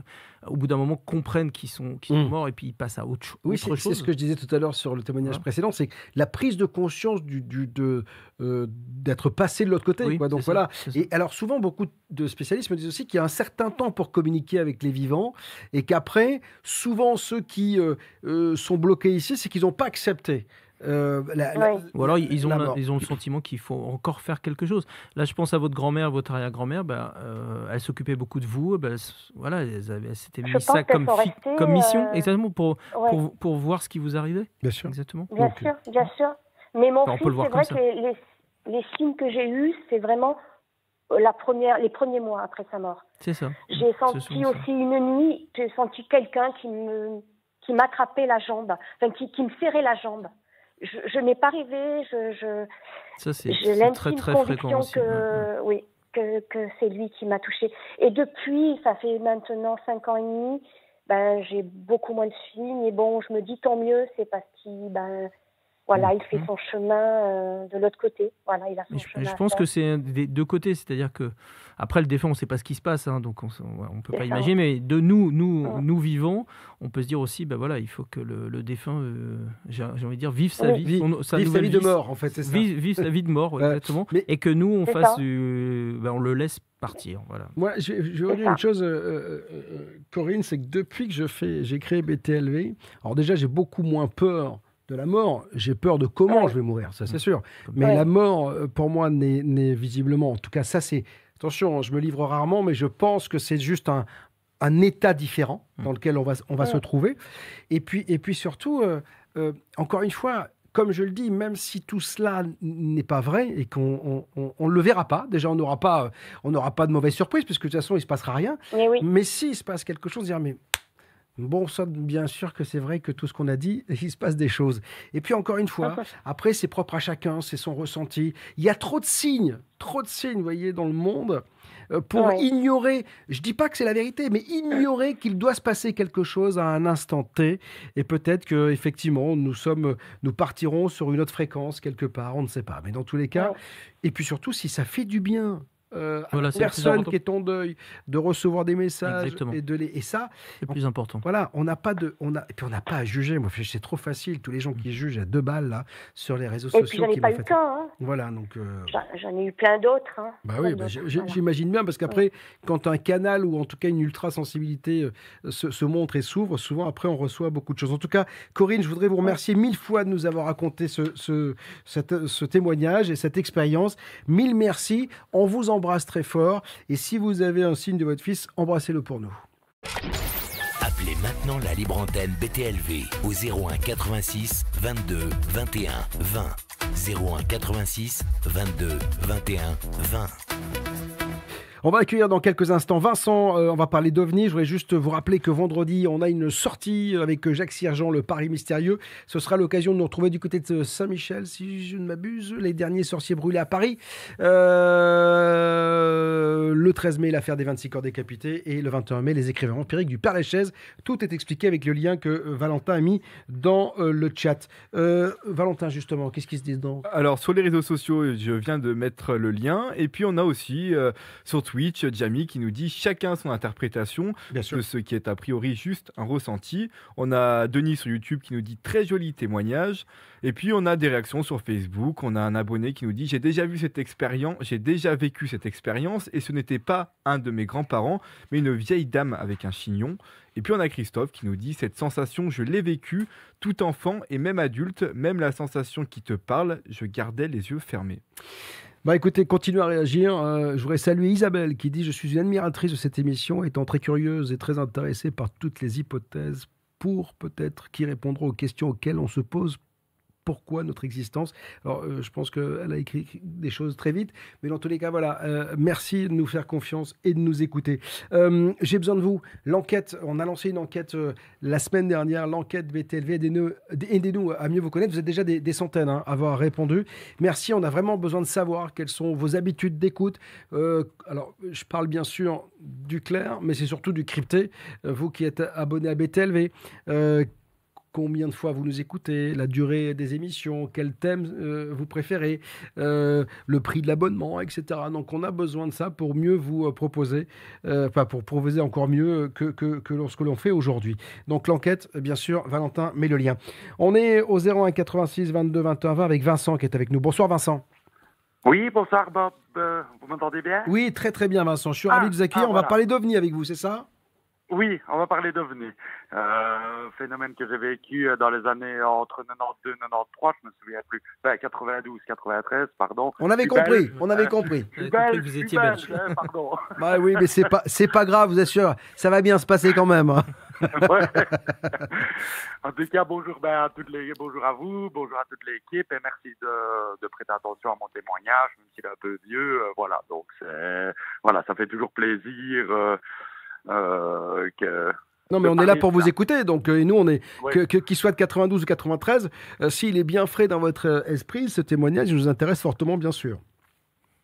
au bout d'un moment, comprennent qu'ils sont, sont mmh. morts et puis ils passent à autre, oui, chose. Oui, c'est ce que je disais tout à l'heure sur le témoignage précédent, c'est la prise de conscience du, de, euh, d'être passé de l'autre côté. quoi. Donc voilà. et alors souvent, beaucoup de spécialistes me disent aussi qu'il y a un certain temps pour communiquer avec les vivants et qu'après, souvent ceux qui euh, euh, sont bloqués ici, c'est qu'ils n'ont pas accepté. Euh, Ou alors ils ont, ils ont le sentiment qu'il faut encore faire quelque chose. Là, je pense à votre grand-mère, votre arrière-grand-mère, ben, euh, elle s'occupait beaucoup de vous. Ben, voilà, elle, s'était mis ça comme, comme mission, euh, exactement, pour, pour, pour, voir ce qui vous arrivait. Bien sûr. Exactement. Bien sûr, bien sûr. Mais mon fils, c'est vrai que les, les, signes que j'ai eus, c'est vraiment la première, les premiers mois après sa mort. C'est ça. J'ai senti aussi une nuit, j'ai senti quelqu'un qui me qui m'attrapait la jambe, enfin qui, qui me serrait la jambe je, n'ai pas rêvé. Je, je, ça, c'est très, très fréquent aussi. Que, Oui. que, que c'est lui qui m'a touchée. Et depuis, ça fait maintenant cinq ans et demi, ben, j'ai beaucoup moins de signes. Et bon, je me dis tant mieux, c'est parce qu'il ben, voilà, il fait son chemin euh, de l'autre côté. Voilà, il a son je, chemin. Je pense que c'est des deux côtés, c'est-à-dire que après le défunt, on ne sait pas ce qui se passe, hein, donc on ne peut pas imaginer. Mais de nous, nous, nous vivons, on peut se dire aussi, ben voilà, il faut que le, défunt, euh, j'ai envie de dire, vive sa vie, sa, vie de mort, en fait, c'est ça. Vive, sa vie de mort, exactement, et que nous, on fasse, ben, on le laisse partir, voilà. Moi, je, je vais dire une chose, euh, Corinne, c'est que depuis que je fais, j'ai créé BTLV, alors déjà, j'ai beaucoup moins peur de la mort. J'ai peur de comment je vais mourir, ça c'est sûr. Mais la mort, euh, pour moi, n'est visiblement, en tout cas, ça c'est. Attention, je me livre rarement, mais je pense que c'est juste un, un, état différent dans mmh. lequel on va, on va se trouver. Et puis, et puis surtout, euh, euh, encore une fois, comme je le dis, même si tout cela n'est pas vrai et qu'on ne le verra pas, déjà on n'aura pas, on n'aura pas de mauvaise surprise, puisque de toute façon il ne se passera rien. Mais, oui. mais s'il se passe quelque chose, dire mais Bon, ça, bien sûr que c'est vrai que tout ce qu'on a dit, il se passe des choses. Et puis encore une fois, après, c'est propre à chacun, c'est son ressenti. Il y a trop de signes, trop de signes, vous voyez, dans le monde, euh, pour ignorer, je dis pas que c'est la vérité, mais ignorer qu'il doit se passer quelque chose à un instant T. Et peut-être que effectivement, nous sommes, nous partirons sur une autre fréquence quelque part, on ne sait pas. Mais dans tous les cas, et puis surtout, si ça fait du bien euh, à la personne qui est en deuil, de recevoir des messages et de les et ça c'est plus important. Voilà, on n'a pas de on a et puis on n'a pas à juger. Moi, c'est trop facile. Tous les gens qui jugent à deux balles là sur les réseaux sociaux. Et puis j'en ai pas eu temps. Hein. Voilà, donc. Euh, j'en ai eu plein d'autres. Hein. Bah oui, bah, j'imagine bien parce qu'après, quand un canal ou en tout cas une ultra sensibilité euh, se, montre et s'ouvre, souvent après on reçoit beaucoup de choses. En tout cas, Corinne, je voudrais vous remercier mille fois de nous avoir raconté ce, ce, ce témoignage et cette expérience. Mille merci. On vous embrasse embrasse très fort. Et si vous avez un signe de votre fils, embrassez-le pour nous. Appelez maintenant la libre antenne BTLV au 01 86 22 21 20. 01 86 22 21 20. On va accueillir dans quelques instants Vincent. Euh, on va parler d'OVNI. Je voudrais juste vous rappeler que vendredi, on a une sortie avec Jacques Siergeant, le Paris mystérieux. Ce sera l'occasion de nous retrouver du côté de Saint-Michel, si je ne m'abuse. Les derniers sorciers brûlés à Paris. Euh, le 13 mai, l'affaire des 26 corps décapités. Et le 21 mai, les écrivains empiriques du Père Lachaise. Tout est expliqué avec le lien que euh, Valentin a mis dans le chat. Valentin, justement, qu'est-ce qui se dit dedans? Alors, sur les réseaux sociaux, je viens de mettre le lien. Et puis, on a aussi sur Twitch, Jamie qui nous dit chacun son interprétation de ce qui est a priori juste un ressenti. On a Denis sur YouTube qui nous dit très joli témoignage. Et puis on a des réactions sur Facebook. On a un abonné qui nous dit j'ai déjà vu cette expérience, j'ai déjà vécu cette expérience et ce n'était pas un de mes grands-parents, mais une vieille dame avec un chignon. Et puis on a Christophe qui nous dit cette sensation, je l'ai vécue tout enfant et même adulte, même la sensation qui te parle, je gardais les yeux fermés. Bah écoutez, continuez à réagir. Euh, je voudrais saluer Isabelle qui dit Je suis une admiratrice de cette émission, étant très curieuse et très intéressée par toutes les hypothèses pour peut-être qui répondront aux questions auxquelles on se pose pourquoi notre existence. Alors, euh, je pense qu'elle a écrit des choses très vite, mais dans tous les cas, voilà, euh, merci de nous faire confiance et de nous écouter. Euh, j'ai besoin de vous. L'enquête, on a lancé une enquête la semaine dernière, l'enquête BTLV, aidez-nous à mieux vous connaître. Vous êtes déjà des, centaines hein, à avoir répondu. Merci, on a vraiment besoin de savoir quelles sont vos habitudes d'écoute. alors, je parle bien sûr du clair, mais c'est surtout du crypté. vous qui êtes abonné à BTLV, combien de fois vous nous écoutez, la durée des émissions, quel thème euh, vous préférez, euh, le prix de l'abonnement, etc. Donc on a besoin de ça pour mieux vous euh, proposer, enfin pour proposer encore mieux que, que, que lorsque l'on fait aujourd'hui. Donc l'enquête, bien sûr, Valentin met le lien. On est au 01 86 22 21 20 avec Vincent qui est avec nous. Bonsoir Vincent. Oui, bonsoir Bob. vous m'entendez bien? Oui, très très bien Vincent. Je suis ravi ah, de vous accueillir. Ah, on va parler d'OVNI avec vous, c'est ça? Oui, on va parler d'OVNI. Euh, phénomène que j'ai vécu dans les années entre 92 et 93, je me souviens plus. Ben, 92, 93, pardon. On avait compris, on avait compris. vous étiez belge. Hein, pardon. bah oui, mais c'est pas, c'est pas grave, vous assure. Ça va bien se passer quand même. Hein. En tout cas, bonjour, ben, à toutes les, bonjour à vous, bonjour à toute l'équipe et merci de, de, prêter attention à mon témoignage, même s'il est un peu vieux. Euh, voilà, donc voilà, ça fait toujours plaisir. Euh, euh, non, mais on est là pour vous écouter. Donc, euh, et nous, on est que qu'il soit de 92 ou 93, euh, s'il est bien frais dans votre esprit, ce témoignage nous intéresse fortement, bien sûr.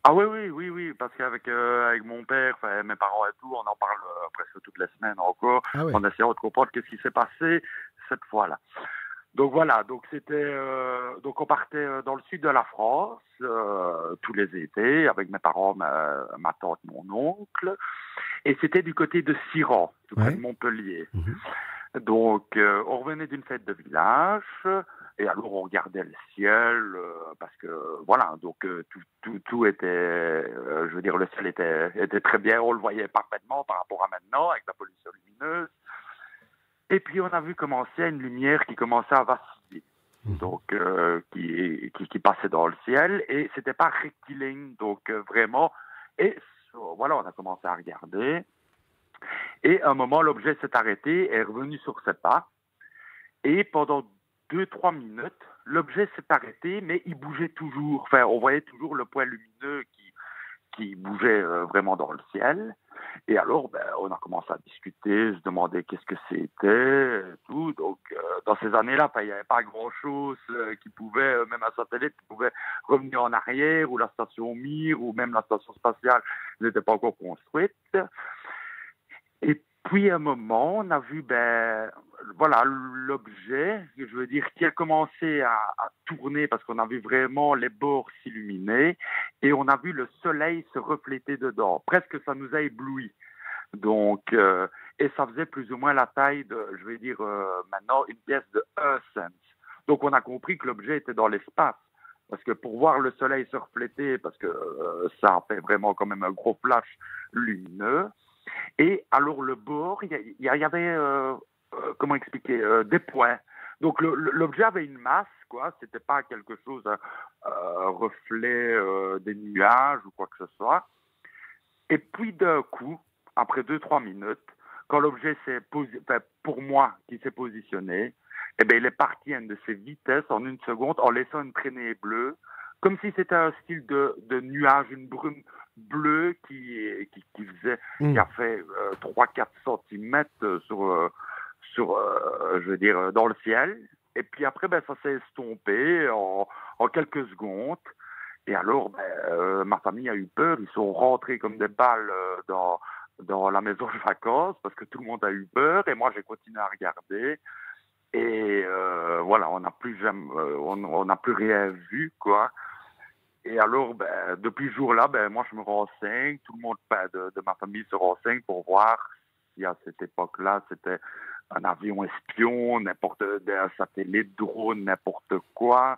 Ah oui, oui, oui, oui, parce qu'avec euh, avec mon père, mes parents et tout, on en parle euh, presque toutes les semaines encore, ah en essayant de comprendre qu'est-ce qui s'est passé cette fois-là. Donc voilà, donc c'était euh, donc on partait dans le sud de la France tous les étés avec mes parents, ma, ma tante, mon oncle, et c'était du côté de Siran, tout près de Montpellier. Mhm. Donc on revenait d'une fête de village. Et alors on regardait le ciel euh, parce que voilà, donc euh, tout, tout, tout, était, euh, je veux dire, le ciel était, était très bien, on le voyait parfaitement par rapport à maintenant avec la pollution lumineuse. Et puis on a vu commencer une lumière qui commençait à vaciller, mmh. donc qui, qui, qui, passait dans le ciel et c'était pas rectiligne, donc vraiment. Et voilà, on a commencé à regarder. Et à un moment, l'objet s'est arrêté, est revenu sur ses pas. Et pendant deux, trois minutes, l'objet s'est arrêté, mais il bougeait toujours. Enfin, on voyait toujours le point lumineux qui, qui bougeait euh, vraiment dans le ciel. Et alors, ben, on a commencé à discuter, se demander qu'est-ce que c'était, tout. Donc, euh, dans ces années-là, il n'y avait pas grand-chose euh, qui pouvait, même un satellite, qui pouvait revenir en arrière, ou la station Mir, ou même la station spatiale n'était pas encore construite. Et puis, à un moment, on a vu, ben, voilà, l'objet, je veux dire, qui a commencé à, tourner parce qu'on a vu vraiment les bords s'illuminer et on a vu le soleil se refléter dedans. Presque ça nous a ébloui. Donc, euh, et ça faisait plus ou moins la taille de, je vais dire euh, maintenant, une pièce de 1 cent. Donc, on a compris que l'objet était dans l'espace. Parce que pour voir le soleil se refléter, parce que euh, ça fait vraiment quand même un gros flash lumineux. Et alors le bord, il y, avait euh, comment expliquer, euh, des points. Donc l'objet avait une masse, quoi. C'était pas quelque chose, un euh, reflet des nuages ou quoi que ce soit. Et puis d'un coup, après deux trois minutes, quand l'objet s'est posé, pour moi, qui s'est positionné, eh bien, il est parti à une de ses vitesses en une seconde en laissant une traînée bleue, comme si c'était un style de, de nuage, une brume bleue qui, qui, qui faisait, qui hmm. a fait 3-4 cm sur, sur, euh, je veux dire, dans le ciel. Et puis après, ben, ça s'est estompé en, quelques secondes. Et alors, ben, euh, ma famille a eu peur. Ils sont rentrés comme des balles euh, dans, dans la maison de vacances parce que tout le monde a eu peur. Et moi, j'ai continué à regarder. Et voilà, on n'a plus on n'a plus rien vu, quoi. Et alors, ben, depuis ce jour-là, ben, moi, je me renseigne. Tout le monde ben, de, de ma famille se renseigne pour voir à cette époque-là, c'était un avion espion, n'importe un satellite, drone, n'importe quoi.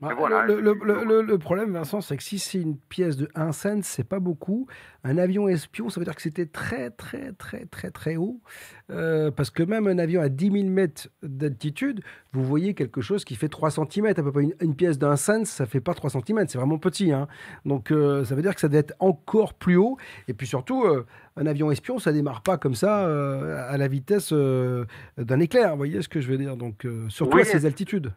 Bah, le, le, le, problème, Vincent, c'est que si c'est une pièce de 1 cent, c'est pas beaucoup. Un avion espion, ça veut dire que c'était très, très, très, très, très haut. Euh, parce que même un avion à 10 000 mètres d'altitude, vous voyez quelque chose qui fait 3 cm. À peu près une, pièce d'un cent, ça fait pas 3 cm, c'est vraiment petit. Hein. Donc euh, ça veut dire que ça doit être encore plus haut. Et puis surtout, euh, un avion espion, ça démarre pas comme ça à la vitesse d'un éclair. Vous voyez ce que je veux dire Donc surtout à ces altitudes.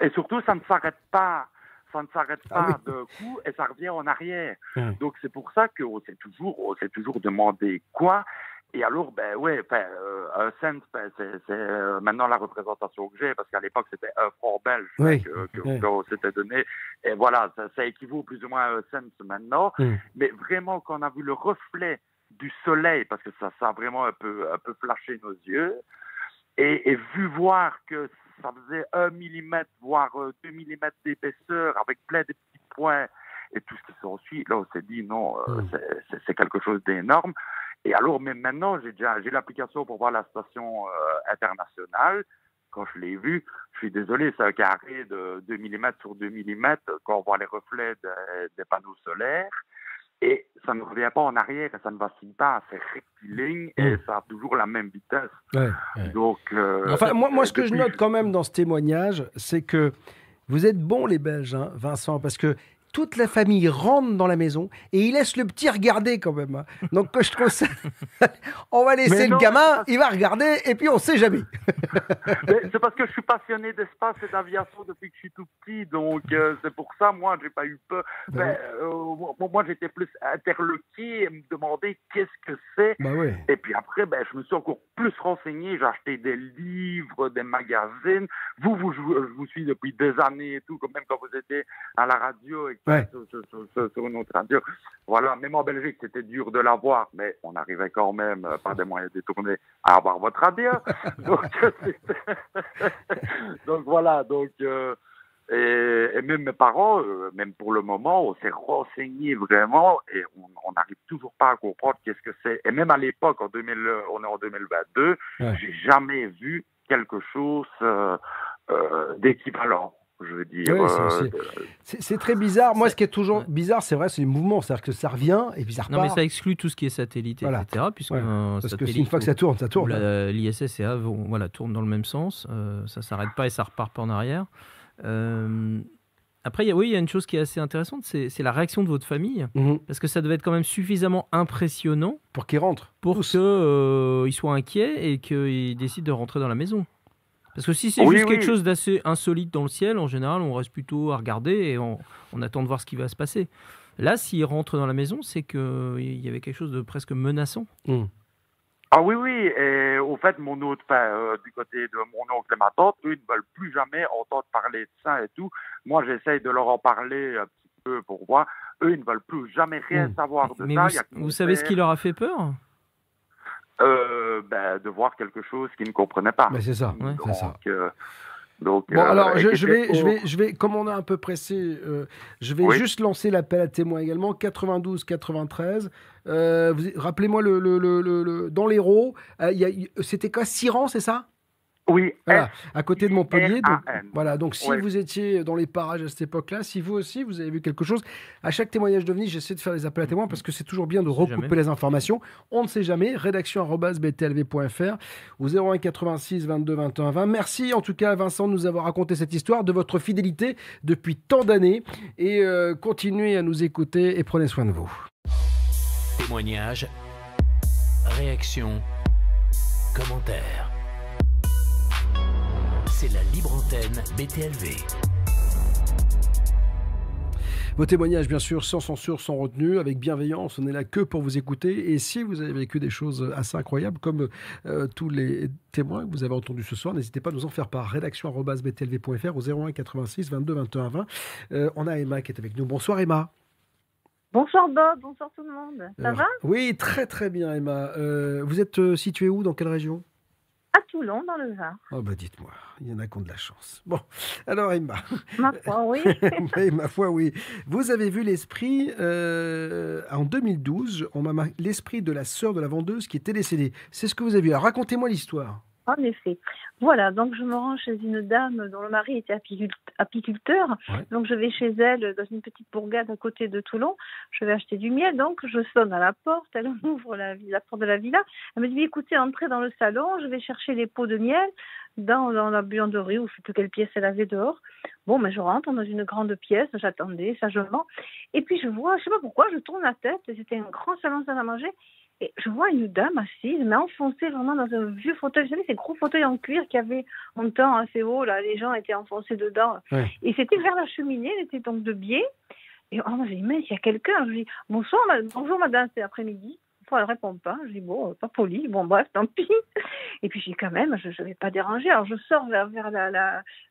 Et surtout, ça ne s'arrête pas. Ça ne s'arrête ah pas de coup et ça revient en arrière. Donc c'est pour ça qu'on s'est toujours, s'est toujours demandé quoi. Et alors, ben ouais, euh, un cent, ben, c'est euh, maintenant la représentation que j'ai, parce qu'à l'époque c'était un franc belge que, qu'on s'était donné. Et voilà, ça, équivaut plus ou moins à un cent maintenant. Mais vraiment, quand on a vu le reflet du soleil, parce que ça, ça a vraiment un peu, un peu flashé nos yeux, et, et vu voir que ça faisait 1 mm, voire 2 euh, mm d'épaisseur, avec plein de petits points et tout ce qui s'ensuit. Là, on s'est dit non, euh, hmm. c'est quelque chose d'énorme. Et alors, même maintenant, j'ai déjà j'ai l'application pour voir la station euh, internationale. Quand je l'ai vu, je suis désolé, c'est un carré de 2 mm sur 2 mm quand on voit les reflets des panneaux solaires et ça ne revient pas en arrière, ça ne vacille pas, c'est rectiligne et mm. ça a toujours la même vitesse. Donc, euh, enfin, moi, moi, ce que je note quand même dans ce témoignage, c'est que vous êtes bons les Belges, hein, Vincent, parce que toute la famille rentre dans la maison et il laisse le petit regarder quand même. Hein. Donc je trouve ça, on va laisser le gamin, il va regarder et puis on sait jamais. c'est parce que je suis passionné d'espace et d'aviation depuis que je suis tout petit, donc euh, c'est pour ça moi j'ai pas eu peur. Bah ben, euh, moi j'étais plus interloqué et me demander qu'est-ce que c'est. Bah et puis après ben, je me suis encore plus renseigné, j'ai acheté des livres, des magazines. Vous vous je vous suis depuis des années et tout, comme même quand vous étiez à la radio et sur, une autre radio. Voilà, même en Belgique, c'était dur de l'avoir, mais on arrivait quand même, euh, par des moyens détournés, à avoir votre radio. donc, donc, voilà, donc... Euh, et, même mes parents, euh, même pour le moment, on s'est renseigné vraiment et on n'arrive toujours pas à comprendre qu'est-ce que c'est. Et même à l'époque, en 2000, on est en 2022, j'ai jamais vu quelque chose euh, euh, d'équivalent. Je veux dire. c'est très bizarre. Moi, ce qui est toujours bizarre, c'est vrai, c'est les mouvements. C'est-à-dire que ça revient et puis ça repart. Non, mais ça exclut tout ce qui est satellite, etc. Puisque Parce que une fois que ça tourne, ça tourne. L'ISS et A voilà, tournent dans le même sens. ça s'arrête pas et ça repart pas en arrière. Euh, après, y a, oui, il y a une chose qui est assez intéressante, c'est la réaction de votre famille. Mhm. Parce que ça devait être quand même suffisamment impressionnant. Pour qu'ils rentrent. Pour qu'ils euh, soient inquiets et qu'ils décident de rentrer dans la maison. Parce que si c'est juste quelque chose d'assez insolite dans le ciel, en général, on reste plutôt à regarder et on, attend de voir ce qui va se passer. Là, s'ils rentrent dans la maison, c'est qu'il y avait quelque chose de presque menaçant. Mhm. Ah oui, oui, et au fait, mon autre, euh, du côté de mon oncle et ma tante, eux, ils ne veulent plus jamais entendre parler de ça et tout. Moi, j'essaye de leur en parler un petit peu pour voir. Eux, ils ne veulent plus jamais rien hmm. savoir de ça. Vous, savez ce qui leur a fait peur? Euh, ben, De voir quelque chose qu'ils ne comprenaient pas. Mais c'est ça, c'est ça. Euh, donc, bon, alors, je, vais, je, vais, je vais, comme on est un peu pressé, je vais juste lancer l'appel à témoins également. 92 93 euh, rappelez-moi le, le, le, dans l'Hérault, euh, c'était quoi Siran, c'est ça? Oui, à côté de Montpellier. Donc, voilà, donc si vous étiez dans les parages à cette époque-là, si vous aussi vous avez vu quelque chose, à chaque témoignage de j'essaie de faire des appels à témoins parce que c'est toujours bien de recouper les informations. On ne sait jamais. Rédaction@btlv.fr ou 01 86 22 21 20. Merci en tout cas Vincent de nous avoir raconté cette histoire, de votre fidélité depuis tant d'années et euh, continuez à nous écouter et prenez soin de vous témoignages, réactions, commentaires. C'est la libre antenne BTLV. Vos témoignages, bien sûr, sans censure, sans retenue, avec bienveillance. On est là que pour vous écouter. Et si vous avez vécu des choses assez incroyables, comme euh, tous les témoins que vous avez entendus ce soir, n'hésitez pas à nous en faire part. Rédaction.btlv.fr au 01 86 22 21 20. on a Emma qui est avec nous. Bonsoir Emma. Bonsoir Bob, bonsoir tout le monde. Ça va? Oui, très très bien Emma. Euh, vous êtes euh, situé où? Dans quelle région? À Toulon, dans le Var. Oh bah dites-moi, il y en a qui ont de la chance. Bon, alors Emma. Ma foi, oui. ma foi, oui. Vous avez vu l'esprit euh, en 2012, l'esprit de la sœur de la vendeuse qui était décédée. C'est ce que vous avez vu. racontez-moi l'histoire. En effet. Voilà, donc je me rends chez une dame dont le mari était apiculteur. Donc je vais chez elle dans une petite bourgade à côté de Toulon. Je vais acheter du miel. Donc je sonne à la porte. Elle ouvre la, porte de la villa. Elle me dit écoutez, entrez dans le salon. Je vais chercher les pots de miel dans, dans la buanderie ou je ne sais plus quelle pièce elle avait dehors. Bon, mais je rentre dans une grande pièce. J'attendais sagement. Et puis je vois, je sais pas pourquoi, je tourne la tête. C'était un grand salon salle à manger. Et je vois une dame assise, mais enfoncée vraiment dans un vieux fauteuil. Vous savez, ces gros fauteuils en cuir qui avaient un temps assez haut, là, les gens étaient enfoncés dedans. Et c'était vers la cheminée, elle était donc de biais. Et oh, j'ai dit, mais il y a quelqu'un. Je lui dis, bonsoir, bonjour madame, c'est elle répond pas. Je dis, bon, pas poli. Bon, bref, tant pis. Et puis, j'ai quand même, je ne vais pas déranger. Alors, je sors vers, vers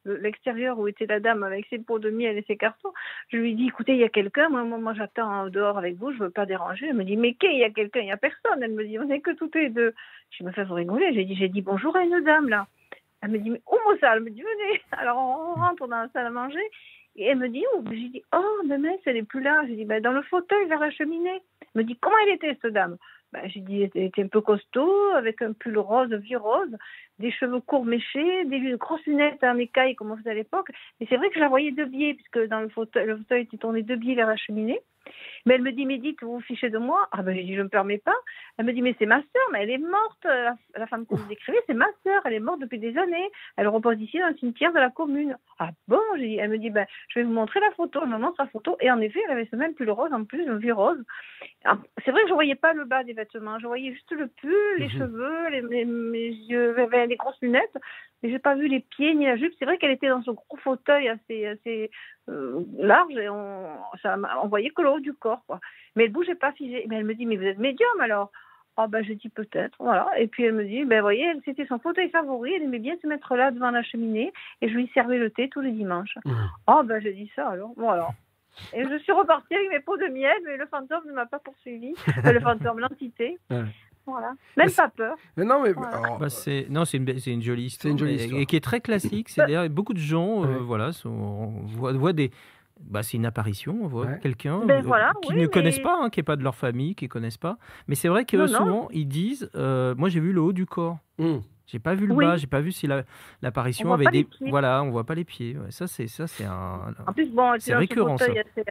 l'extérieur où était la dame avec ses pots de miel et ses cartons. Je lui dis, écoutez, il y a quelqu'un. Moi, moi, j'attends dehors avec vous. Je veux pas déranger. Elle me dit, mais qu'est-ce? Il y a quelqu'un? Il n'y a personne. Elle me dit, on n'est que toutes les deux. Je me fais vous rigoler. J'ai dit, j'ai dit bonjour à une dame, là. Elle me dit, mais où ça Elle me dit, venez. Alors, on rentre dans la salle à manger. Et elle me dit où J'ai dit, oh, mais elle n'est plus là. J'ai dit, ben, dans le fauteuil vers la cheminée. Elle me dit, comment elle était, cette dame? Ben, J'ai dit, elle était un peu costaud, avec un pull rose, vieux rose, des cheveux courts méchés, des grosses lunettes en écaille, comme on faisait à l'époque. Et c'est vrai que je la voyais de biais, puisque dans le fauteuil, le fauteuil était tourné de biais vers la cheminée. Mais elle me dit, mais dites, vous vous fichez de moi? Ah ben j'ai dit, je ne me permets pas. Elle me dit, mais c'est ma sœur, mais elle est morte, la, femme que vous décrivez, c'est ma sœur, elle est morte depuis des années. Elle repose ici dans le cimetière de la commune. Ah bon? Elle me dit, ben, je vais vous montrer la photo. Elle me montre la photo. Et en effet, elle avait ce même pull rose en plus, un vieux rose. Ah, c'est vrai que je ne voyais pas le bas des vêtements, je voyais juste le pull, les mhm. cheveux, les, mes, mes yeux, les grosses lunettes mais j'ai pas vu les pieds ni la jupe. C'est vrai qu'elle était dans ce gros fauteuil assez, assez euh, large et on, ça, on voyait que le haut du corps, quoi. Mais elle bougeait pas figée. Mais elle me dit, mais vous êtes médium alors? Oh ben je dis peut-être, voilà. Et puis elle me dit, ben voyez, c'était son fauteuil favori, elle aimait bien se mettre là devant la cheminée et je lui servais le thé tous les dimanches. Mmh. Oh ben je dis ça alors, bon alors. Et je suis repartie avec mes pots de miel, mais le fantôme ne m'a pas poursuivi. le fantôme, l'entité. Voilà. Même pas peur. Mais non, mais bah, c'est non, c'est une, une, jolie histoire, une jolie histoire. Et, qui est très classique. C'est d'ailleurs beaucoup de gens, euh, voilà, sont, voient, des. Bah, c'est une apparition, on voit quelqu'un ben euh, qui ne connaissent pas, hein, qui n'est pas de leur famille, qui ne connaissent pas. Mais c'est vrai que souvent, ils disent euh, Moi, j'ai vu le haut du corps. Mmh. J'ai pas vu le bas, j'ai pas vu si l'apparition avait des. Voilà, on voit pas les pieds. ça, c'est ça, c'est un. En plus, bon, c'est récurrent ça.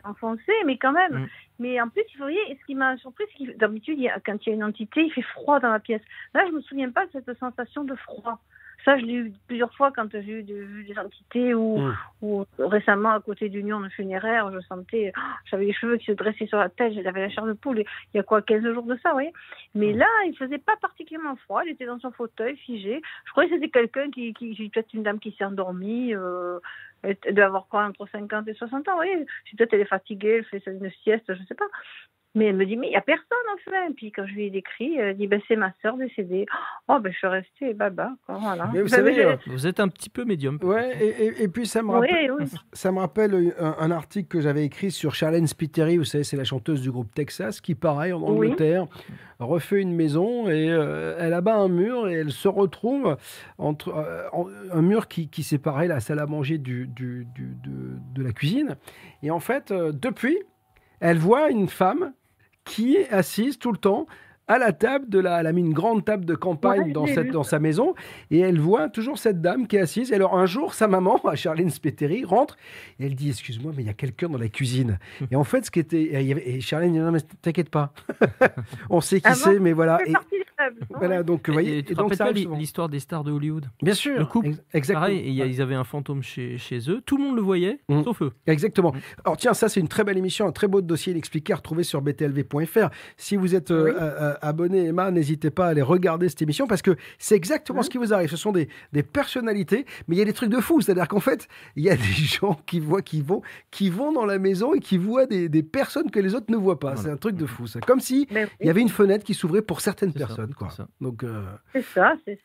enfoncé, mais quand même. Mm. Mais en plus, vous voyez, ce qui m'a surpris, c'est que d'habitude, quand il y a une entité, il fait froid dans la pièce. Là, je me souviens pas de cette sensation de froid. Ça, je l'ai eu plusieurs fois quand j'ai eu des, entités ou, ou, récemment à côté d'une urne funéraire, je sentais, oh, j'avais les cheveux qui se dressaient sur la tête, j'avais la chair de poule. Il y a quoi, 15 jours de ça, oui. Mais hmm. là, il faisait pas particulièrement froid, il était dans son fauteuil, figé. Je croyais que c'était quelqu'un qui, qui peut-être une dame qui s'est endormie. Euh, elle doit avoir quoi entre 50 et 60 ans, oui. Peut-être elle est fatiguée, elle fait une sieste, je sais pas. Mais elle me dit, mais il n'y a personne en fait. Puis quand je lui ai décrit, elle dit, ben, c'est ma soeur décédée. Oh, ben, je suis restée baba. Voilà. vous, savez, euh, vous êtes un petit peu médium. Ouais, et, et, puis ça me rappelle, Ça me rappelle un, article que j'avais écrit sur Charlene Spiteri, vous savez, c'est la chanteuse du groupe Texas, qui, pareil, en Angleterre, refait une maison et euh, elle abat un mur et elle se retrouve entre euh, un mur qui, qui, séparait la salle à manger du, du, du de, de, la cuisine. Et en fait, depuis, elle voit une femme qui est assise tout le temps à la table de la, elle a mis une grande table de campagne dans, cette, dans sa maison et elle voit toujours cette dame qui est assise. Et alors un jour, sa maman, Charlene Speteri, rentre et elle dit Excuse-moi, mais il y a quelqu'un dans la cuisine. et en fait, ce qui était. Et, Charlene dit Non, mais t'inquiète pas. On sait qui ah c'est, mais voilà. Et, voilà, donc, vous voyez, et, donc ça l'histoire des stars de Hollywood. Bien sûr. Le couple, exactement. Pareil, et ils avaient un fantôme chez, chez eux. Tout le monde le voyait, mmh. sauf eux. Exactement. Mmh. Alors tiens, ça c'est une très belle émission, un très beau dossier expliqué à retrouver sur btlv.fr. Si vous êtes euh, euh, euh, abonné, Emma, n'hésitez pas à aller regarder cette émission parce que c'est exactement ce qui vous arrive. Ce sont des, des personnalités, mais il y a des trucs de fou. C'est-à-dire qu'en fait, il y a des gens qui voient, qui vont, qui vont dans la maison et qui voient des, des personnes que les autres ne voient pas. C'est un truc de fou. Ça. Comme si il y avait une fenêtre qui s'ouvrait pour certaines personnes. Quoi. Donc, euh, C'est ça. c'est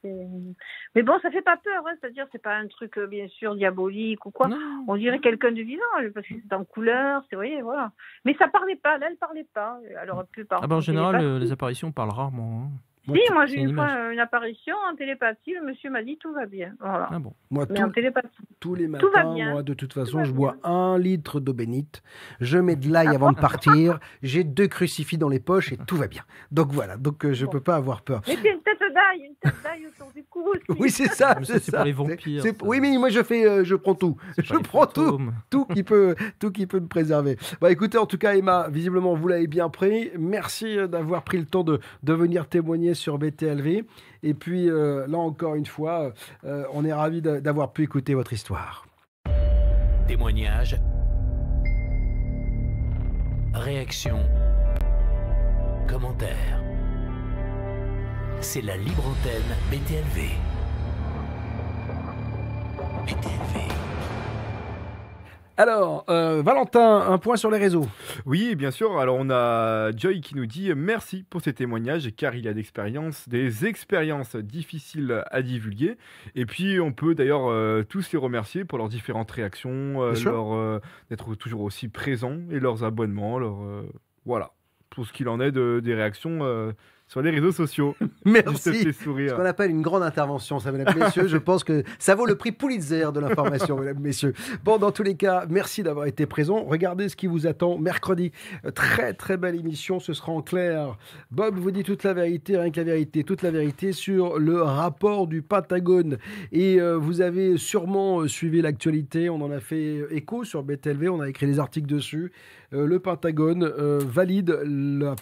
Mais bon, ça fait pas peur. Hein, C'est-à-dire, c'est pas un truc, euh, bien sûr, diabolique ou quoi. On dirait quelqu'un de vivant, parce que c'est en couleur, c'est, voyez, voilà. Mais ça parlait pas, là, elle parlait pas. Alors, plus ah ben, en général, les apparitions parlent rarement. Hein. Si, moi j'ai eu une, fois une apparition en télépathie, le monsieur m'a dit tout va bien. Voilà. Ah bon. Moi, en télépathie. tous les matins, moi de toute façon, je bois un litre d'eau bénite, je mets de l'ail avant de partir, j'ai deux crucifix dans les poches et tout va bien. Donc voilà, donc euh, je ne peux pas avoir peur. Mais une tête d'ail, une tête d'ail autour du cou aussi. Oui, c'est ça. C'est pour les vampires. Oui, mais moi je fais, euh, je prends tout. Je prends tout, tout qui peut, tout qui peut me préserver. Bah écoutez, en tout cas, Emma, visiblement vous l'avez bien pris. Merci euh, d'avoir pris le temps de, de venir témoigner sur BTLV. Et puis euh, là encore une fois, euh, on est ravi d'avoir pu écouter votre histoire. Témoignage. Réaction. Commentaire. C'est la libre antenne BTLV. BTLV. Alors, euh, Valentin, un point sur les réseaux. Oui, bien sûr. Alors, on a Joy qui nous dit merci pour ces témoignages car il a d'expérience, des expériences difficiles à divulguer. Et puis, on peut d'ailleurs euh, tous les remercier pour leurs différentes réactions, euh, leur, d'être toujours aussi présents et leurs abonnements. Leur, voilà, pour ce qu'il en est de, des réactions sur les réseaux sociaux. Merci. Ce qu'on appelle une grande intervention, ça, mesdames, messieurs. Je pense que ça vaut le prix Pulitzer de l'information, mesdames, messieurs. Bon, dans tous les cas, merci d'avoir été présent. Regardez ce qui vous attend mercredi. Très, très belle émission. Ce sera en clair. Bob vous dit toute la vérité, rien que la vérité, toute la vérité sur le rapport du Pentagone. Et euh, vous avez sûrement euh, suivi l'actualité. On en a fait écho sur BTLV. On a écrit des articles dessus. Euh, le Pentagone valide la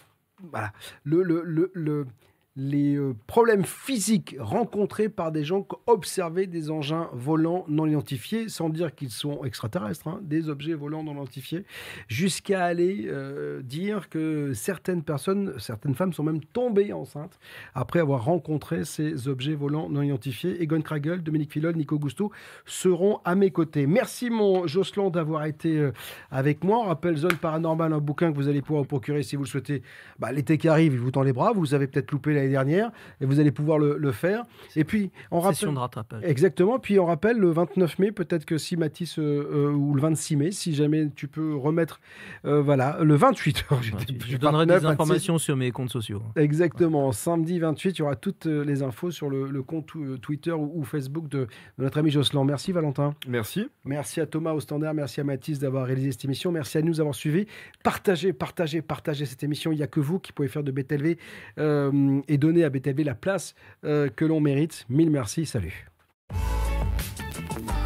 voilà, le, le, le, les euh, problèmes physiques rencontrés par des gens qui observaient des engins volants non identifiés, sans dire qu'ils sont extraterrestres, hein, des objets volants non identifiés, jusqu'à aller euh, dire que certaines personnes, certaines femmes sont même tombées enceintes après avoir rencontré ces objets volants non identifiés. Egon Kragel, Dominique Filol, Nico Gusto seront à mes côtés. Merci mon Jocelyn d'avoir été euh, avec moi. On rappelle Zone Paranormale, un bouquin que vous allez pouvoir procurer si vous le souhaitez. Bah, l'été qui arrive, il vous tend les bras. Vous avez peut-être loupé l'année dernière et vous allez pouvoir le, faire. Et puis, on rappelle. de rattrapage. Exactement. Puis on rappelle le 29 mai, peut-être que si Mathis, ou le 26 mai, si jamais tu peux remettre, voilà, le 28. je, donnerai des informations sur mes comptes sociaux. Exactement. Samedi 28, il y aura toutes les infos sur le, compte Twitter ou, Facebook de, notre ami Jocelyn. Merci Valentin. Merci. Merci à Thomas au standard. Merci à Mathis d'avoir réalisé cette émission. Merci à nous d'avoir suivis. Partagez, partagez, partagez cette émission. Il n'y a que vous qui pouvez faire de BTLV euh, et donner à BTB la place euh, que l'on mérite. Mille merci, salut.